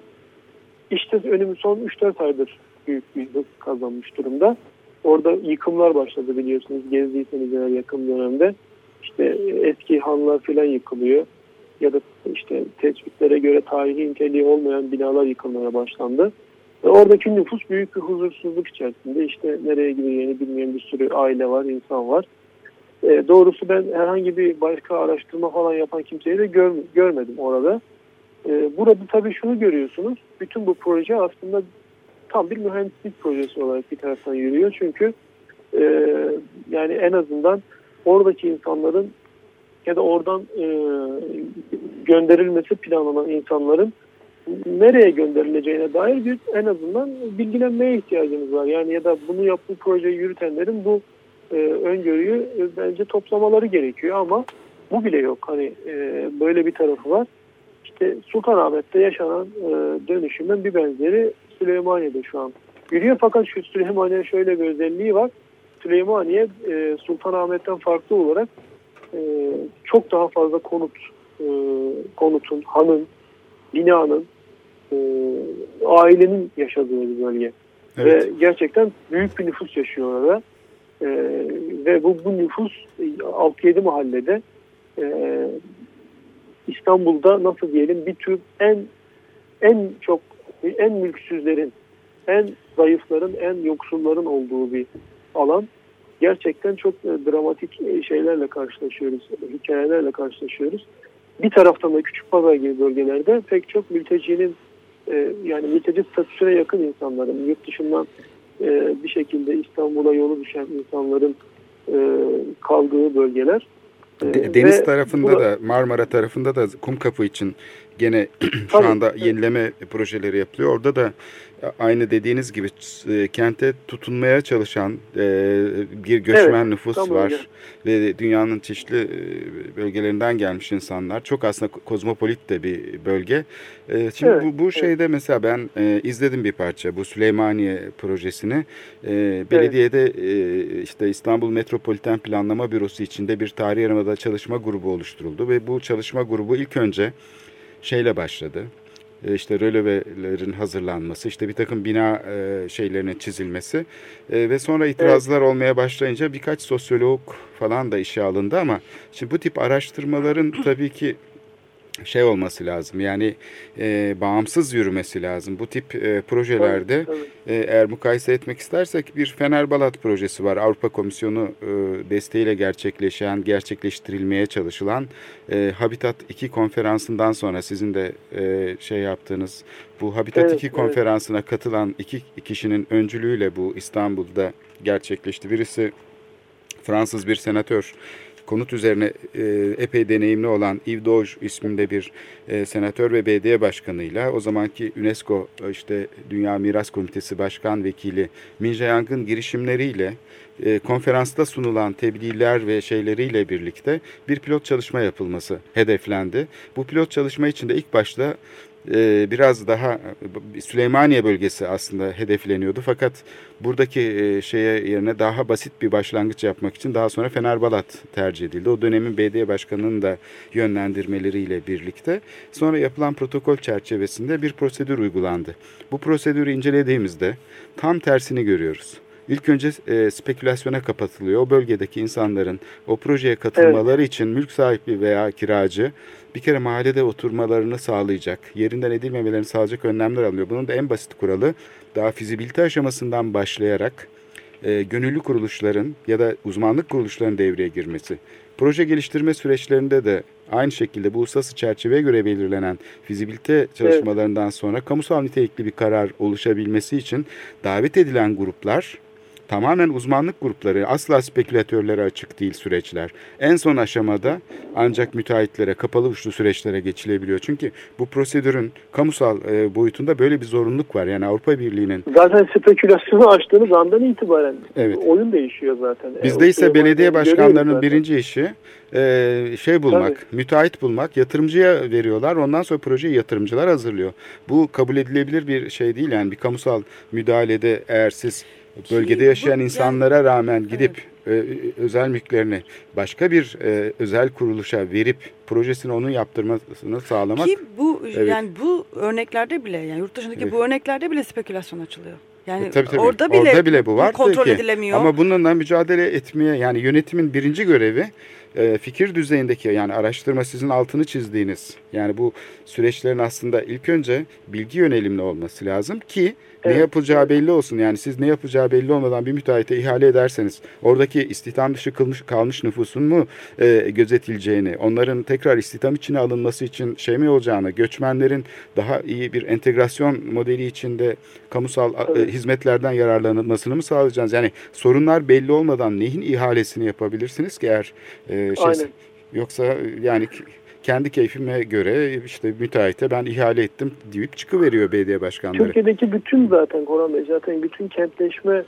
işte önümüz son 3-4 aydır büyük bir hız kazanmış durumda. Orada yıkımlar başladı biliyorsunuz gezdiyseniz yakın dönemde. İşte eski hanlar filan yıkılıyor ya da işte tespitlere göre tarihi niteliği olmayan binalar yıkılmaya başlandı. Ve oradaki nüfus büyük bir huzursuzluk içerisinde. İşte nereye gideceğini bilmeyen bir sürü aile var, insan var. E, doğrusu ben herhangi bir başka araştırma falan yapan kimseyi de gör, görmedim orada. E, burada tabii şunu görüyorsunuz. Bütün bu proje aslında tam bir mühendislik projesi olarak bir taraftan yürüyor. Çünkü e, yani en azından oradaki insanların ya da oradan e, gönderilmesi planlanan insanların nereye gönderileceğine dair bir en azından bilgilenmeye ihtiyacımız var. Yani ya da bunu yaptığı projeyi yürütenlerin bu e, öngörüyü e, bence toplamaları gerekiyor ama bu bile yok. Hani e, böyle bir tarafı var. İşte Sultanahmet'te yaşanan e, dönüşümün bir benzeri Süleymaniye'de şu an yürüyor. Fakat şu Süleymaniye şöyle bir özelliği var. Süleymaniye e, Sultanahmet'ten farklı olarak e, çok daha fazla konut, e, konutun, hanın, binanın, e, ailenin yaşadığı bir bölge. Evet. Ve gerçekten büyük bir nüfus yaşıyor orada. E, ve bu, bu nüfus 6-7 mahallede e, İstanbul'da nasıl diyelim bir tür en en çok en mülksüzlerin, en zayıfların, en yoksulların olduğu bir alan. Gerçekten çok e, dramatik e, şeylerle karşılaşıyoruz, hikayelerle karşılaşıyoruz. Bir taraftan da küçük pazar gibi bölgelerde pek çok mültecinin e, yani mülteci statüsüne yakın insanların yurt dışından bir şekilde İstanbul'a yolu düşen insanların kaldığı bölgeler. De- Deniz ve tarafında bu da Marmara tarafında da Kumkapı için gene (clears throat) şu Tabii, anda evet. yenileme projeleri yapılıyor. Orada da aynı dediğiniz gibi e, kente tutunmaya çalışan e, bir göçmen nüfus tam var öyle. ve dünyanın çeşitli e, bölgelerinden gelmiş insanlar. Çok aslında kozmopolit de bir bölge. E, Şimdi Evet, bu, bu evet. şeyde mesela ben e, izledim bir parça bu Süleymaniye projesini. E, belediyede e, işte İstanbul Metropoliten Planlama Bürosu içinde bir tarih yarımada çalışma grubu oluşturuldu ve bu çalışma grubu ilk önce şeyle başladı. E, işte rölevelerin hazırlanması, işte bir takım bina e, şeylerinin çizilmesi e, ve sonra itirazlar olmaya başlayınca birkaç sosyolog falan da işe alındı ama şimdi bu tip araştırmaların tabii ki şey olması lazım yani e, bağımsız yürümesi lazım. Bu tip e, projelerde Tabii, e, eğer mukayese etmek istersek bir Fenerbalat projesi var. Avrupa Komisyonu e, desteğiyle gerçekleşen, gerçekleştirilmeye çalışılan e, Habitat 2 konferansından sonra sizin de e, şey yaptığınız bu Habitat Evet, 2 evet. konferansına katılan iki kişinin öncülüğüyle bu İstanbul'da gerçekleşti. Birisi Fransız bir senatör konut üzerine e, epey deneyimli olan Yves Doge isminde bir e, senatör ve BD başkanıyla o zamanki UNESCO e, işte Dünya Miras Komitesi Başkan Vekili Min Jae-yang'ın girişimleriyle e, konferansta sunulan tebliğler ve şeyleriyle birlikte bir pilot çalışma yapılması hedeflendi. Bu pilot çalışma için de ilk başta e, biraz daha e, Süleymaniye bölgesi aslında hedefleniyordu. Fakat buradaki e, şeye yerine daha basit bir başlangıç yapmak için daha sonra Fenerbalat tercih edildi. O dönemin BD başkanının da yönlendirmeleriyle birlikte sonra yapılan protokol çerçevesinde bir prosedür uygulandı. Bu prosedürü incelediğimizde tam tersini görüyoruz. İlk önce e, spekülasyona kapatılıyor. O bölgedeki insanların o projeye katılmaları için mülk sahibi veya kiracı bir kere mahallede oturmalarını sağlayacak, yerinden edilmemelerini sağlayacak önlemler alınıyor. Bunun da en basit kuralı daha fizibilite aşamasından başlayarak e, gönüllü kuruluşların ya da uzmanlık kuruluşların devreye girmesi. Proje geliştirme süreçlerinde de aynı şekilde bu uluslararası çerçeveye göre belirlenen fizibilite çalışmalarından sonra kamusal nitelikli bir karar oluşabilmesi için davet edilen gruplar tamamen uzmanlık grupları asla spekülatörlere açık değil süreçler. En son aşamada ancak müteahhitlere kapalı uçlu süreçlere geçilebiliyor. Çünkü bu prosedürün kamusal e, boyutunda böyle bir zorunluluk var. Yani Avrupa Birliği'nin Zaten spekülasyonu açtığınız andan itibaren Evet. oyun değişiyor zaten. E, Bizde ise belediye başkanlarının birinci işi e, şey bulmak, müteahhit bulmak, yatırımcıya veriyorlar. Ondan sonra projeyi yatırımcılar hazırlıyor. Bu kabul edilebilir bir şey değil yani bir kamusal müdahalede eğer siz bölgede yaşayan insanlara rağmen gidip e, özel mülklerini başka bir e, özel kuruluşa verip projesini onun yaptırmasını sağlamak Ki bu Evet. yani bu örneklerde bile yani yurt dışındaki Evet. bu örneklerde bile spekülasyon açılıyor. Yani E, tabii, tabii. orada bile Orada bile bu var kontrol ki. edilemiyor. Ama bununla mücadele etmeye yani yönetimin birinci görevi e, fikir düzeyindeki yani araştırma sizin altını çizdiğiniz yani bu süreçlerin aslında ilk önce bilgi yönelimli olması lazım ki ne Evet. yapılacağı belli olsun. Yani siz ne yapacağı belli olmadan bir müteahhite ihale ederseniz oradaki istihdam dışı kılmış, kalmış nüfusun mu e, gözetileceğini, onların tekrar istihdam içine alınması için şey mi olacağını, göçmenlerin daha iyi bir entegrasyon modeli içinde kamusal a- Tabii. e, hizmetlerden yararlanılmasını mı sağlayacaksınız? Yani sorunlar belli olmadan neyin ihalesini yapabilirsiniz ki eğer e, şey, Aynen. yoksa e, yani kendi keyfime göre işte müteahhite ben ihale ettim deyip çıkıveriyor belediye başkanları. Türkiye'deki bütün zaten Koran Bey zaten bütün kentleşme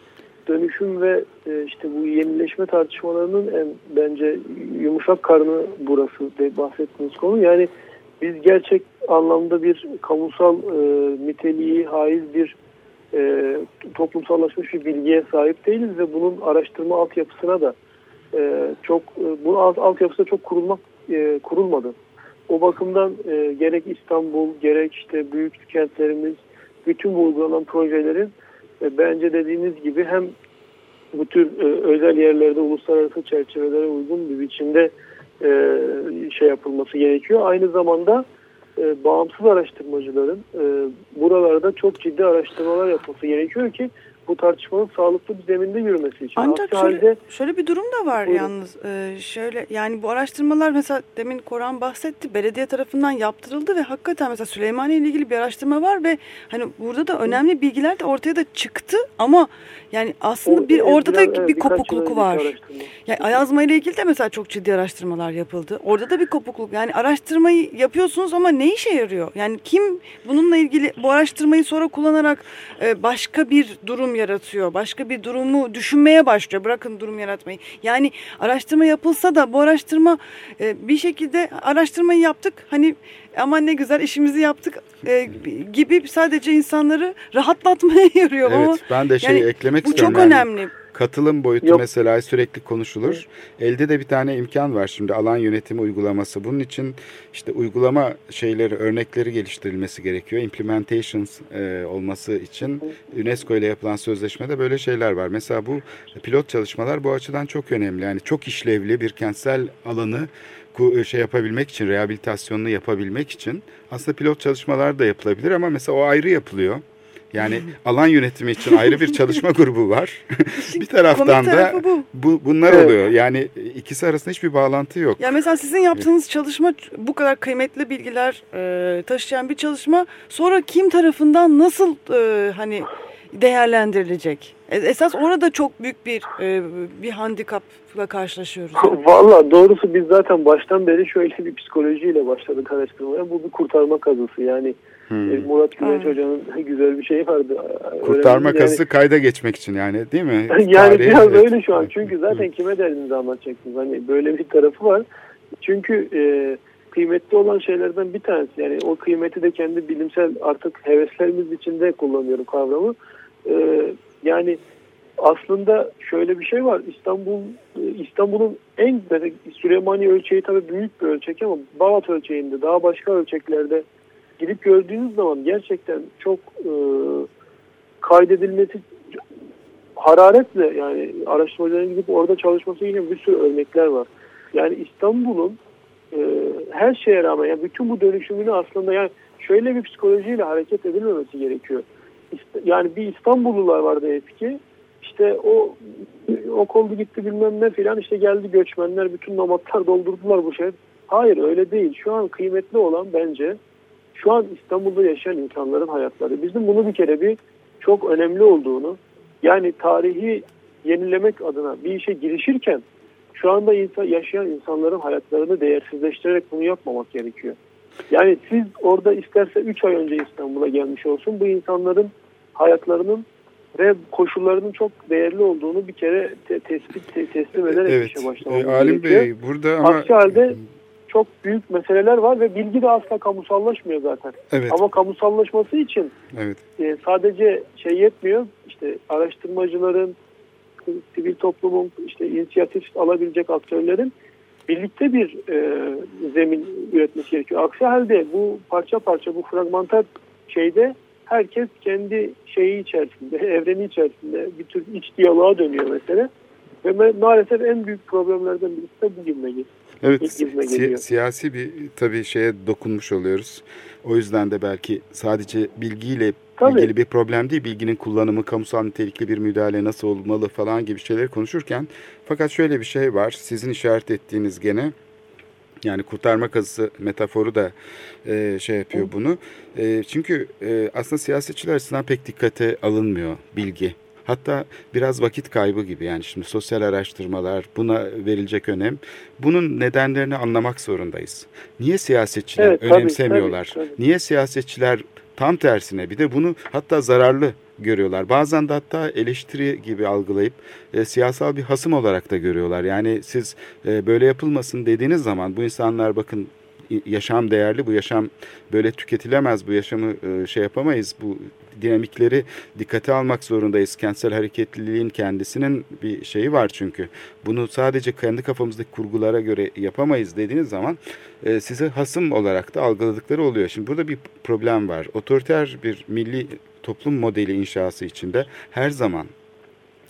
dönüşüm ve e, işte bu yenileşme tartışmalarının en bence yumuşak karnı burası de bahsettiğiniz konu. Yani biz gerçek anlamda bir kamusal e, niteliği haiz bir e, toplumsallaşmış bir bilgiye sahip değiliz ve bunun araştırma altyapısına da e, çok e, bu alt, altyapısı çok kurulmak e, kurulmadı. O bakımdan e, gerek İstanbul gerek işte büyük kentlerimiz bütün bu uygulanan projelerin e, bence dediğiniz gibi hem bu tür e, özel yerlerde uluslararası çerçevelere uygun bir biçimde e, şey yapılması gerekiyor. Aynı zamanda e, bağımsız araştırmacıların e, buralarda çok ciddi araştırmalar yapması gerekiyor ki bu tartışmanın sağlıklı bir zeminde yürümesi için. Ancak Aksi şöyle, halde şöyle bir durum da var Buyurun. yalnız. Ee, şöyle yani bu araştırmalar mesela demin Koran bahsetti. Belediye tarafından yaptırıldı ve hakikaten mesela Süleymaniye ile ilgili bir araştırma var ve hani burada da önemli bilgiler de ortaya da çıktı ama yani aslında bir orada da biraz, bir kopukluk var. Yani Ayazma ile ilgili de mesela çok ciddi araştırmalar yapıldı. Orada da bir kopukluk. Yani araştırmayı yapıyorsunuz ama ne işe yarıyor? Yani kim bununla ilgili bu araştırmayı sonra kullanarak e, başka bir durum yaratıyor. Başka bir durumu düşünmeye başlıyor. Bırakın durum yaratmayı. Yani araştırma yapılsa da bu araştırma e, bir şekilde araştırmayı yaptık. Hani aman ne güzel işimizi yaptık e, gibi sadece insanları rahatlatmaya (laughs) yarıyor. ama Evet ben de şey yani eklemek bu istiyorum. çok yani. önemli. Katılım boyutu Yok. mesela sürekli konuşulur. Elde de bir tane imkan var şimdi alan yönetimi uygulaması. Bunun için işte uygulama şeyleri, örnekleri geliştirilmesi gerekiyor. Implementations e, olması için UNESCO ile yapılan sözleşmede böyle şeyler var. Mesela bu pilot çalışmalar bu açıdan çok önemli. Yani çok işlevli bir kentsel alanı ku- şey yapabilmek için, rehabilitasyonunu yapabilmek için aslında pilot çalışmalar da yapılabilir ama mesela o ayrı yapılıyor. Yani alan yönetimi için ayrı bir çalışma (laughs) grubu var. bir taraftan da bu. bu bunlar Evet. oluyor. Yani ikisi arasında hiçbir bağlantı yok. Ya mesela sizin yaptığınız çalışma bu kadar kıymetli bilgiler e, taşıyan bir çalışma sonra kim tarafından nasıl e, hani değerlendirilecek? E, Esas orada çok büyük bir e, bir handikapla karşılaşıyoruz. Valla doğrusu biz zaten baştan beri şöyle bir psikolojiyle başladık araştırmaya. Bu bir kurtarma kazısı. Yani Hmm. e, Murat Güneş Aynen. Hoca'nın (laughs) güzel bir şeyi vardı. Kurtarma kazısı kayda geçmek için yani değil mi? Yani, (laughs) yani Tarihe- biraz evet. öyle şu an. Çünkü zaten kime derdinizi anlatacaksınız? Hani böyle bir tarafı var. Çünkü e, kıymetli olan şeylerden bir tanesi. Yani o kıymeti de kendi bilimsel artık heveslerimiz içinde kullanıyorum kavramı. E, yani aslında şöyle bir şey var. İstanbul e, İstanbul'un en Süleymaniye ölçeği tabii büyük bir ölçek ama Balat ölçeğinde daha başka ölçeklerde gidip gördüğünüz zaman gerçekten çok e, kaydedilmesi hararetle yani araştırmacıların gidip orada çalışması yine bir sürü örnekler var. Yani İstanbul'un e, her şeye rağmen yani bütün bu dönüşümünü aslında yani şöyle bir psikolojiyle hareket edilmemesi gerekiyor. Yani bir İstanbullular vardı eski. İşte o o oldu gitti bilmem ne filan işte geldi göçmenler bütün nomadlar doldurdular bu şey. Hayır öyle değil. Şu an kıymetli olan bence şu an İstanbul'da yaşayan insanların hayatları. Bizim bunu bir kere bir çok önemli olduğunu yani tarihi yenilemek adına bir işe girişirken şu anda insan, yaşayan insanların hayatlarını değersizleştirerek bunu yapmamak gerekiyor. Yani siz orada isterse 3 ay önce İstanbul'a gelmiş olsun bu insanların hayatlarının ve koşullarının çok değerli olduğunu bir kere te- tespit te- teslim ederek Evet. işe başlamamız E, Alim gerekiyor. Bey burada ama Aksi halde çok büyük meseleler var ve bilgi de asla kamusallaşmıyor zaten. evet Ama kamusallaşması için evet e, sadece şey yetmiyor. İşte araştırmacıların, sivil toplumun, işte inisiyatif alabilecek aktörlerin birlikte bir e, zemin üretmesi gerekiyor. Aksi halde bu parça parça, bu fragmantar şeyde herkes kendi şeyi içerisinde, (laughs) evreni içerisinde bir tür iç diyaloğa dönüyor mesela. Ve ma- maalesef en büyük problemlerden birisi de bu geliyor. Evet, si- siyasi bir tabii şeye dokunmuş oluyoruz. O yüzden de belki sadece bilgiyle Tabii. ilgili bir problem değil, bilginin kullanımı, kamusal nitelikli bir müdahale nasıl olmalı falan gibi şeyleri konuşurken fakat şöyle bir şey var, sizin işaret ettiğiniz gene yani kurtarma kazısı metaforu da e, şey yapıyor bunu. E, çünkü e, aslında siyasetçiler açısından pek dikkate alınmıyor bilgi. Hatta biraz vakit kaybı gibi yani şimdi sosyal araştırmalar buna verilecek önem. Bunun nedenlerini anlamak zorundayız. Niye siyasetçiler Evet, tabii, önemsemiyorlar? tabii, tabii. Niye siyasetçiler tam tersine bir de bunu hatta zararlı görüyorlar. Bazen de hatta eleştiri gibi algılayıp e, siyasal bir hasım olarak da görüyorlar. Yani siz e, böyle yapılmasın dediğiniz zaman bu insanlar bakın yaşam değerli, bu yaşam böyle tüketilemez, bu yaşamı e, şey yapamayız, bu dinamikleri dikkate almak zorundayız. Kentsel hareketliliğin kendisinin bir şeyi var çünkü. Bunu sadece kendi kafamızdaki kurgulara göre yapamayız dediğiniz zaman e, size hasım olarak da algıladıkları oluyor. Şimdi burada bir problem var. Otoriter bir milli toplum modeli inşası içinde her zaman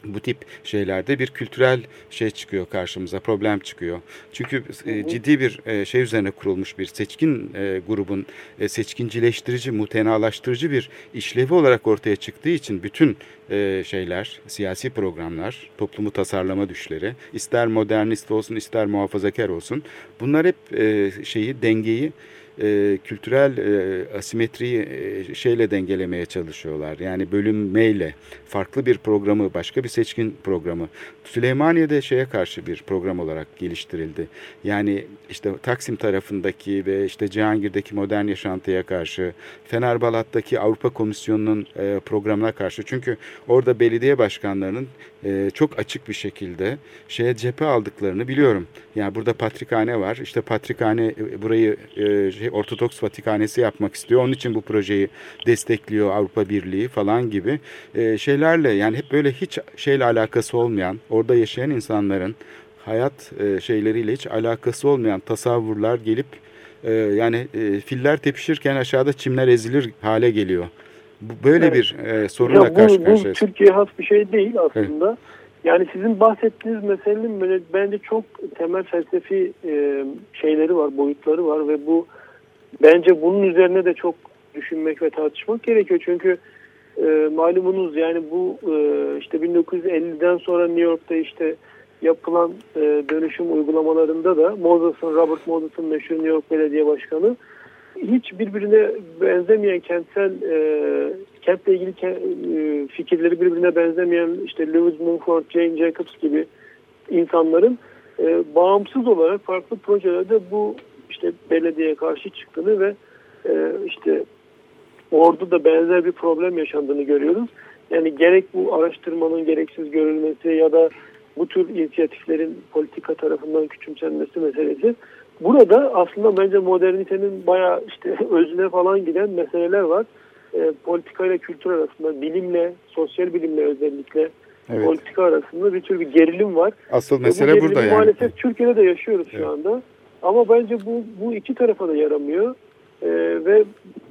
bu tip şeylerde bir kültürel şey çıkıyor karşımıza, problem çıkıyor. Çünkü e, ciddi bir e, şey üzerine kurulmuş bir seçkin e, grubun e, seçkincileştirici, mutenalaştırıcı bir işlevi olarak ortaya çıktığı için bütün e, şeyler, siyasi programlar, toplumu tasarlama düşleri, ister modernist olsun ister muhafazakar olsun bunlar hep e, şeyi, dengeyi e, kültürel e, asimetriyi e, şeyle dengelemeye çalışıyorlar. Yani bölünmeyle farklı bir programı, başka bir seçkin programı. Süleymaniye'de şeye karşı bir program olarak geliştirildi. Yani işte Taksim tarafındaki ve işte Cihangir'deki modern yaşantıya karşı, Fenerbalat'taki Avrupa Komisyonu'nun e, programına karşı. Çünkü orada belediye başkanlarının e, çok açık bir şekilde şeye cephe aldıklarını biliyorum. Yani burada patrikhane var. İşte patrikhane e, burayı e, şey, Ortodoks Vatikhanesi yapmak istiyor. Onun için bu projeyi destekliyor Avrupa Birliği falan gibi e, şeylerle yani hep böyle hiç şeyle alakası olmayan orada yaşayan insanların hayat e, şeyleriyle hiç alakası olmayan tasavvurlar gelip e, yani e, filler tepişirken aşağıda çimler ezilir hale geliyor. Bu böyle Evet. bir e, sorunla Ya karşı bu, bu karşıyayız. Türkiye'ye has bir şey değil aslında. Yani sizin bahsettiğiniz meselenin bence çok temel felsefi e, şeyleri var, boyutları var ve bu bence bunun üzerine de çok düşünmek ve tartışmak gerekiyor. Çünkü e, malumunuz yani bu e, işte 1950'den sonra New York'ta işte yapılan e, dönüşüm uygulamalarında da Moses'ın, Robert Moses'ın meşhur New York Belediye Başkanı hiç birbirine benzemeyen kentsel e, kentle ilgili ke- e, fikirleri birbirine benzemeyen işte Lewis Mumford, Jane Jacobs gibi insanların e, bağımsız olarak farklı projelerde bu işte belediyeye karşı çıktığını ve e, işte orada da benzer bir problem yaşandığını görüyoruz. Yani gerek bu araştırmanın gereksiz görülmesi ya da bu tür inisiyatiflerin politika tarafından küçümsenmesi meselesi. Burada aslında bence modernitenin bayağı işte (laughs) özüne falan giden meseleler var. E, politika ile kültür arasında, bilimle, sosyal bilimle özellikle Evet. politika arasında bir tür bir gerilim var. Asıl bu mesele gerilimi burada yani. Maalesef Türkiye'de de yaşıyoruz Evet. şu anda. Ama bence bu, bu iki tarafa da yaramıyor. Ee, ve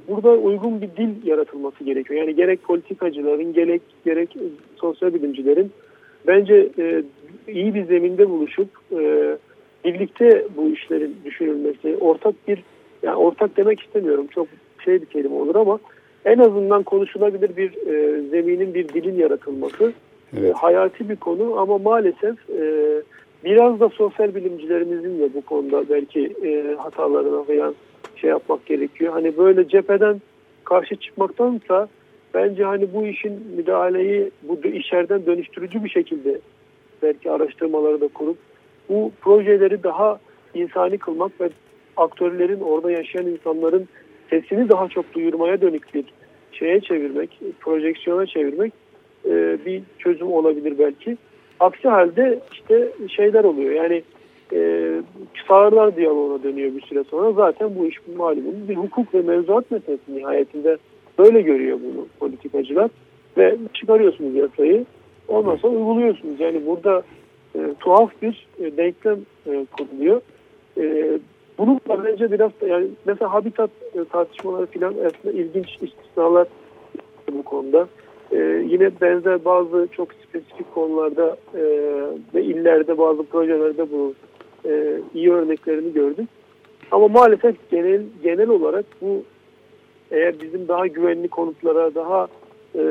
burada uygun bir dil yaratılması gerekiyor. Yani gerek politikacıların gerek gerek sosyal bilimcilerin bence e, iyi bir zeminde buluşup e, birlikte bu işlerin düşünülmesi, ortak bir yani ortak demek istemiyorum çok şey bir kelime olur ama en azından konuşulabilir bir e, zeminin bir dilin yaratılması Evet. e, hayati bir konu ama maalesef e, biraz da sosyal bilimcilerimizin de bu konuda belki e, hatalarına falan şey yapmak gerekiyor. Hani böyle cepheden karşı çıkmaktansa bence hani bu işin müdahaleyi bu içeriden dönüştürücü bir şekilde belki araştırmaları da kurup bu projeleri daha insani kılmak ve aktörlerin orada yaşayan insanların sesini daha çok duyurmaya dönük bir şeye çevirmek, projeksiyona çevirmek e, bir çözüm olabilir belki. Aksi halde işte şeyler oluyor yani e, sağırlar diyaloğuna dönüyor bir süre sonra. Zaten bu iş malumunuz bir hukuk ve mevzuat meselesi nihayetinde böyle görüyor bunu politikacılar. Ve çıkarıyorsunuz yasayı ondan sonra uyguluyorsunuz. Yani burada e, tuhaf bir e, denklem e, kuruluyor. E, bunun da bence biraz yani mesela habitat e, tartışmaları falan aslında ilginç istisnalar bu konuda. E, yine benzer bazı çok spesifik konularda e, ve illerde bazı projelerde bu e, iyi örneklerini gördük. Ama maalesef genel genel olarak bu eğer bizim daha güvenli konutlara, daha e,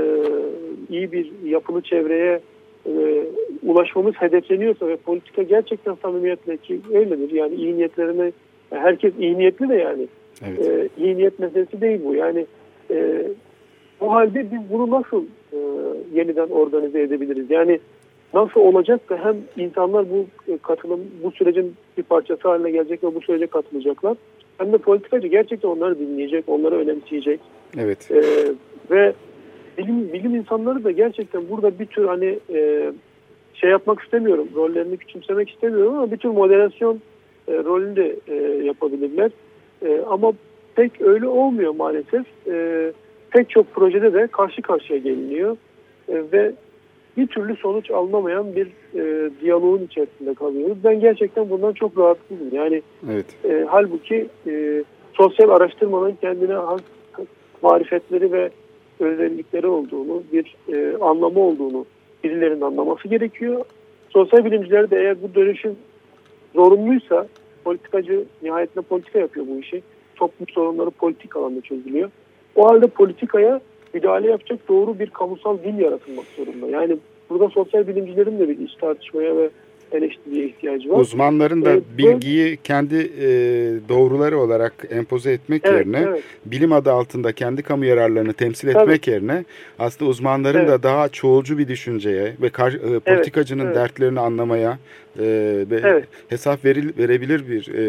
iyi bir yapılı çevreye e, ulaşmamız hedefleniyorsa ve politika gerçekten samimiyetle ki öyledir. Yani iyi niyetlerine herkes iyi niyetli de yani. Evet. E, iyi niyet meselesi değil bu. Yani e, o halde biz bunu nasıl e, yeniden organize edebiliriz? Yani nasıl olacak da hem insanlar bu e, katılım, bu sürecin bir parçası haline gelecek ve bu sürece katılacaklar. Hem de politikacı gerçekten onları dinleyecek, onları önemseyecek. Evet. E, ve bilim bilim insanları da gerçekten burada bir tür hani e, şey yapmak istemiyorum, rollerini küçümsemek istemiyorum ama bir tür moderasyon e, rolünü de e, yapabilirler. E, ama pek öyle olmuyor maalesef. E, pek çok projede de karşı karşıya geliniyor e, ve bir türlü sonuç alınamayan bir e, diyaloğun içerisinde kalıyoruz. Ben gerçekten bundan çok rahatsızım. Yani Evet. e, halbuki e, sosyal araştırmanın kendine has marifetleri ve özellikleri olduğunu, bir e, anlamı olduğunu birilerinin anlaması gerekiyor. Sosyal bilimciler de eğer bu dönüşüm zorunluysa politikacı nihayetinde politika yapıyor bu işi. Toplum sorunları politik alanda çözülüyor. O halde politikaya müdahale yapacak doğru bir kamusal dil yaratılmak zorunda. Yani burada sosyal bilimcilerin de bir iç tartışmaya ve eleştiriye ihtiyacı var. Uzmanların da Evet, bu- bilgiyi kendi e, doğruları olarak empoze etmek Evet, yerine evet. bilim adı altında kendi kamu yararlarını temsil Tabii. etmek yerine aslında uzmanların Evet. da daha çoğulcu bir düşünceye ve kar, e, politikacının evet. dertlerini anlamaya e, ve Evet. hesap veril, verebilir bir e,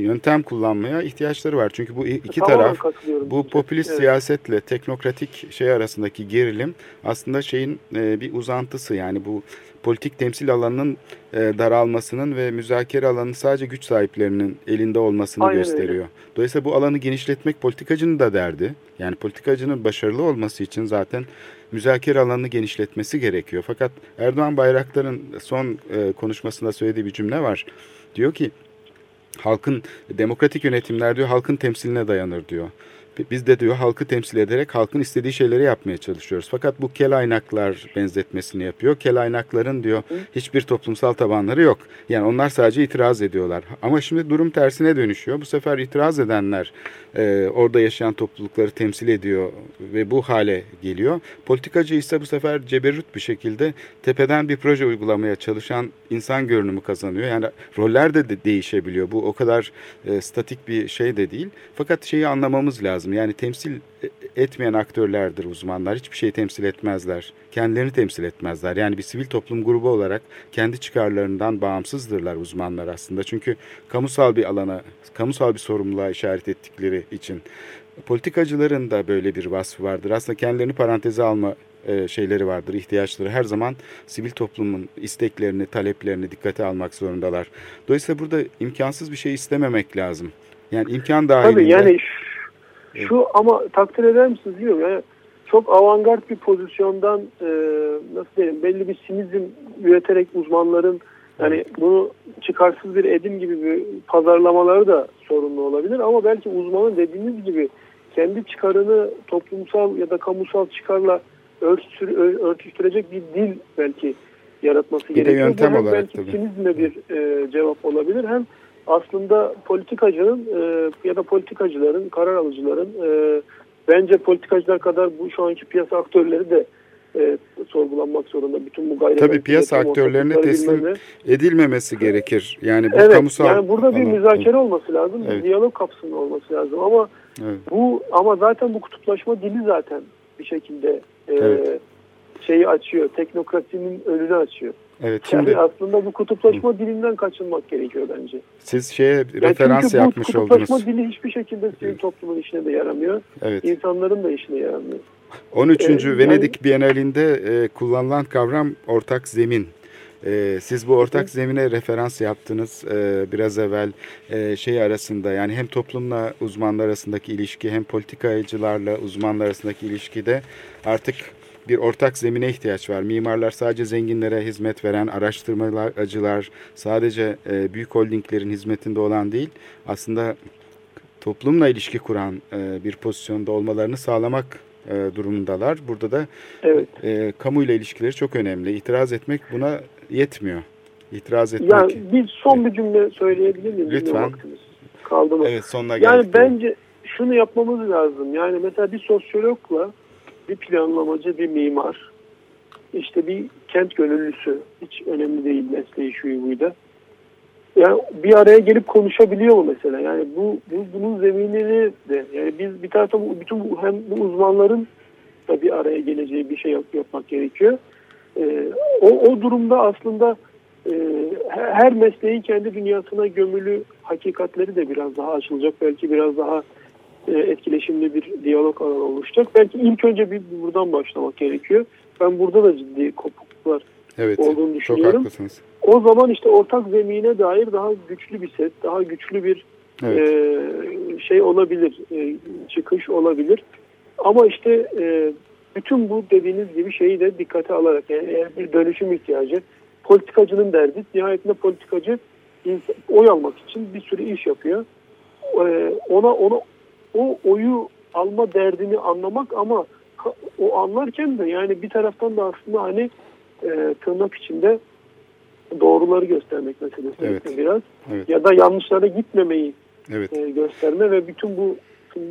yöntem kullanmaya ihtiyaçları var. Çünkü bu iki Tamamen taraf bu popülist Evet. siyasetle teknokratik şey arasındaki gerilim aslında şeyin e, bir uzantısı yani bu politik temsil alanının e, daralmasının ve müzakere alanının sadece güç sahiplerinin elinde olmasını Aynen öyle. gösteriyor. Dolayısıyla bu alanı genişletmek politikacının da derdi. Yani politikacının başarılı olması için zaten müzakere alanını genişletmesi gerekiyor. Fakat Erdoğan Bayraktar'ın son e, konuşmasında söylediği bir cümle var. Diyor ki halkın demokratik yönetimler diyor halkın temsiline dayanır diyor. Biz de diyor halkı temsil ederek halkın istediği şeyleri yapmaya çalışıyoruz. Fakat bu kel aynaklar benzetmesini yapıyor. Kel aynakların diyor hiçbir toplumsal tabanları yok. Yani onlar sadece itiraz ediyorlar. Ama şimdi durum tersine dönüşüyor. Bu sefer itiraz edenler e, orada yaşayan toplulukları temsil ediyor ve bu hale geliyor. Politikacı ise bu sefer ceberrut bir şekilde tepeden bir proje uygulamaya çalışan insan görünümü kazanıyor. Yani roller de, de değişebiliyor. Bu o kadar e, statik bir şey de değil. Fakat şeyi anlamamız lazım. Yani temsil etmeyen aktörlerdir uzmanlar. Hiçbir şey temsil etmezler. Kendilerini temsil etmezler. Yani bir sivil toplum grubu olarak kendi çıkarlarından bağımsızdırlar uzmanlar aslında. Çünkü kamusal bir alana, kamusal bir sorumluluğa işaret ettikleri için. Politikacıların da böyle bir vasfı vardır. Aslında kendilerini paranteze alma e, şeyleri vardır, ihtiyaçları. Her zaman sivil toplumun isteklerini, taleplerini dikkate almak zorundalar. Dolayısıyla burada imkansız bir şey istememek lazım. Yani imkan dahilinde. Tabii yani şu, ama takdir eder misiniz bilmiyorum. Yani çok avantgard bir pozisyondan e, nasıl diyelim belli bir sinizm üreterek uzmanların yani bunu çıkarsız bir edim gibi bir pazarlamaları da sorunlu olabilir ama belki uzmanın dediğiniz gibi kendi çıkarını toplumsal ya da kamusal çıkarla örtüştür, örtüştürecek bir dil belki yaratması Bir de gerekiyor. yöntem Bu olarak belki tabii. sinizmle bir e, cevap olabilir hem aslında politikacının e, ya da politikacıların, karar alıcıların e, bence politikacılar kadar bu şu anki piyasa aktörleri de e, sorgulanmak zorunda. Bütün bu gayri Tabii piyasa aktörlerine teslim edilmemesi gerekir. Yani bu Evet, kamusal yani burada bir alan- müzakere olması lazım, bir Evet. diyalog kapsamında olması lazım ama Evet. bu ama zaten bu kutuplaşma dili zaten bir şekilde e, Evet. şeyi açıyor, teknokratinin önünü açıyor. Evet şimdi Yani aslında bu kutuplaşma dilinden kaçınmak gerekiyor bence. siz şeye Yani referans çünkü yapmış bu kutuplaşma oldunuz. dili hiçbir şekilde sivil toplumun işine de yaramıyor. Evet. İnsanların da işine yaramıyor. 13. Ee, yani- Venedik Bienalinde e, kullanılan kavram ortak zemin. E, siz bu ortak zemine referans yaptınız e, biraz evvel e, şey arasında yani hem toplumla uzmanlar arasındaki ilişki hem politikacılarla uzmanlar arasındaki ilişkide artık bir ortak zemine ihtiyaç var. Mimarlar sadece zenginlere hizmet veren araştırmacılar sadece e, büyük holdinglerin hizmetinde olan değil aslında toplumla ilişki kuran e, bir pozisyonda olmalarını sağlamak e, durumundalar. Burada da Evet. e, kamuyla ilişkileri çok önemli. İtiraz etmek buna yetmiyor. İtiraz etmek. Yani bir son bir cümle söyleyebilir miyim? Lütfen. Kaldı mı? Evet sonuna geldik. Yani bence şunu yapmamız lazım. Yani mesela bir sosyologla bir planlamacı, bir mimar, işte bir kent gönüllüsü, hiç önemli değil mesleği şuyu buydu. Yani bir araya gelip konuşabiliyor mu mesela? Yani bu, bu bunun zeminini de yani biz bir tarafta bu, bütün bu, hem bu uzmanların da bir araya geleceği bir şey yap, yapmak gerekiyor. Ee, o, o durumda aslında e, her mesleğin kendi dünyasına gömülü hakikatleri de biraz daha açılacak. Belki biraz daha etkileşimli bir diyalog alanı oluşacak. Belki ilk önce bir buradan başlamak gerekiyor. Ben burada da ciddi kopukluklar evet, olduğunu çok düşünüyorum. haklısınız. O zaman işte ortak zemine dair daha güçlü bir set, daha güçlü bir Evet. e, şey olabilir, e, çıkış olabilir. Ama işte e, bütün bu dediğiniz gibi şeyi de dikkate alarak yani eğer bir dönüşüm ihtiyacı, politikacının derdi, nihayetinde politikacı oy almak için bir sürü iş yapıyor. E, ona ona o oyu alma derdini anlamak ama o anlarken de yani bir taraftan da aslında hani e, tırnak içinde doğruları göstermek meselesi Evet. biraz. Evet. Ya da yanlışlara gitmemeyi Evet. e, gösterme ve bütün bu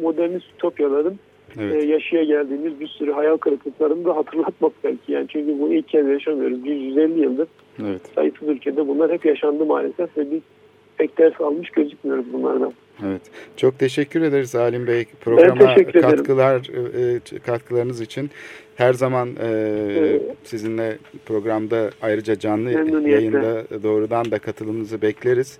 modernist ütopyaların Evet. e, yaşaya geldiğimiz bir sürü hayal kırıklıklarını da hatırlatmak belki. Yani çünkü bunu ilk kez yaşamıyoruz. 150 yıldır Evet. sayısız ülkede bunlar hep yaşandı maalesef ve biz pek ders almış gözükmüyoruz bunlardan. Evet. Çok teşekkür ederiz Alim Bey programa katkılar e, katkılarınız için. Her zaman e, Evet. sizinle programda ayrıca canlı yayında doğrudan da katılımınızı bekleriz.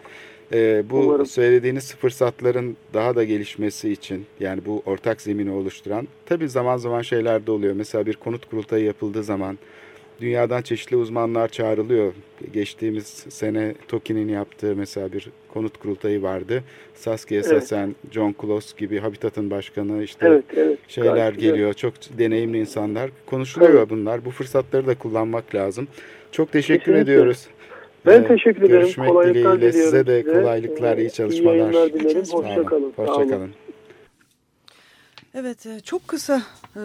E, bu Umarım. söylediğiniz fırsatların daha da gelişmesi için yani bu ortak zemini oluşturan tabii zaman zaman şeyler de oluyor. Mesela bir konut kurultayı yapıldığı zaman dünyadan çeşitli uzmanlar çağrılıyor. Geçtiğimiz sene TOKİ'nin yaptığı mesela bir konut kurultayı vardı. Saskia Evet. Sassen, John Close gibi Habitat'ın başkanı işte Evet, evet. şeyler Gayet geliyor. Çok deneyimli insanlar. Konuşuluyor Evet. bunlar. Bu fırsatları da kullanmak lazım. Çok teşekkür Kesinlikle. ediyoruz. Ben Ee, teşekkür ederim. Görüşmek Kolaylıklar dileğiyle diliyorum size de size. kolaylıklar, Ee, iyi iyi çalışmalar. yayınlar dilerim. Sağ olun. Hoşça kalın. Sağ Hoşça olun. kalın. Evet e, çok kısa e,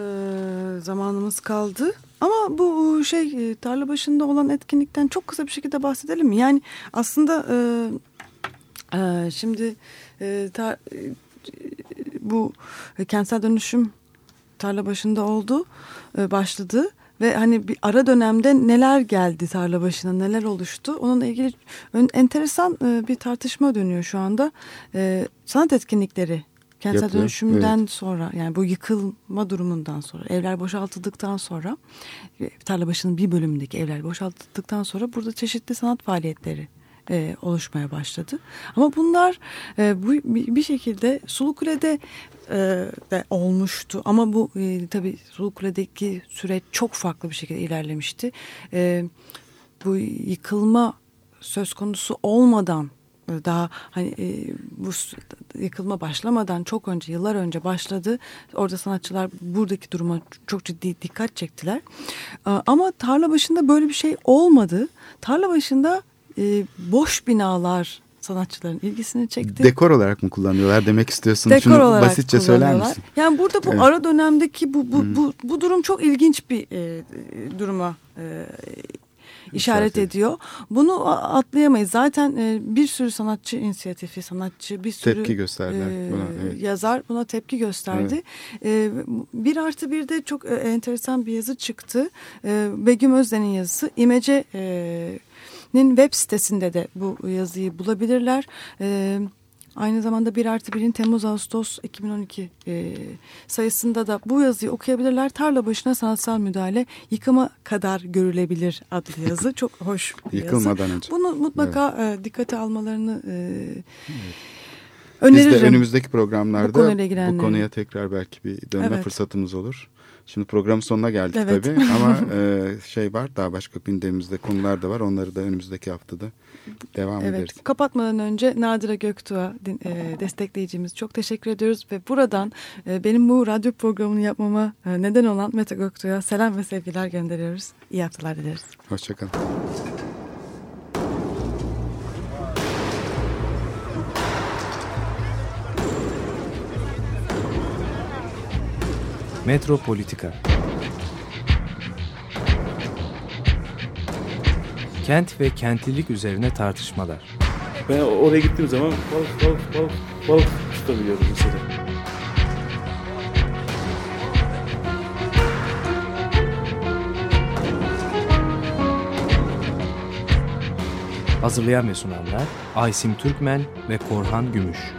zamanımız kaldı. Ama bu şey e, tarla başında olan etkinlikten çok kısa bir şekilde bahsedelim mi? Yani aslında e, e, şimdi e, tar- e, bu kentsel dönüşüm tarla başında oldu, e, başladı ve hani bir ara dönemde neler geldi tarla başına, neler oluştu? Onunla ilgili enteresan e, bir tartışma dönüyor şu anda. E, sanat etkinlikleri kentsel Yapılıyor, dönüşümden sonra yani bu yıkılma durumundan sonra evler boşaltıldıktan sonra e, tarla başının bir bölümündeki evler boşaltıldıktan sonra burada çeşitli sanat faaliyetleri e, oluşmaya başladı. Ama bunlar e, bu bir şekilde Sulukule'de e, de olmuştu. Ama bu e, tabii Sulukule'deki süreç çok farklı bir şekilde ilerlemişti. E, bu yıkılma söz konusu olmadan daha hani e, bu yıkılma başlamadan çok önce yıllar önce başladı. Orada sanatçılar buradaki duruma çok ciddi dikkat çektiler. E, Ama tarla başında böyle bir şey olmadı. Tarla başında e, boş binalar sanatçıların ilgisini çekti. Dekor olarak mı kullanıyorlar demek istiyorsunuz? Dekor Şunu olarak basitçe söyler misin? Yani burada bu Evet. ara dönemdeki bu bu, bu bu durum çok ilginç bir e, e, duruma e, işaret ediyor. Bunu atlayamayız. Zaten e, bir sürü sanatçı inisiyatifi, sanatçı bir sürü Tepki gösterdiler e, buna, evet. yazar buna tepki gösterdi. E, bir artı bir de çok e, enteresan bir yazı çıktı. E, Begüm Özden'in yazısı. İmece e, nin web sitesinde de bu yazıyı bulabilirler. E, Aynı zamanda 1 artı 1'in Temmuz-Ağustos 2012 e, sayısında da bu yazıyı okuyabilirler. Tarla başına sanatsal müdahale yıkıma kadar görülebilir adlı yazı. Çok hoş bir yazı. Yıkılmadan önce. Bunu mutlaka e, dikkate almalarını e, Biz öneririm. de önümüzdeki programlarda Bu bu, konuya tekrar belki bir dönme Evet. fırsatımız olur. Şimdi programın sonuna geldik Evet. tabii (laughs) ama e, şey var daha başka gündemimizde konular da var. Onları da önümüzdeki haftada devam ederiz. Evet, kapatmadan önce Nadire Göktuğ'a e, destekleyicimiz çok teşekkür ediyoruz ve buradan e, benim bu radyo programını yapmama e, neden olan Mete Göktuğ'a selam ve sevgiler gönderiyoruz. İyi haftalar dileriz. Hoşçakalın. Metropolitika Kent ve kentlilik üzerine tartışmalar. Ben oraya gittiğim zaman balık balık balık balık tutabiliyorum mesela. Hazırlayan ve sunanlar Aysim Türkmen ve Korhan Gümüş.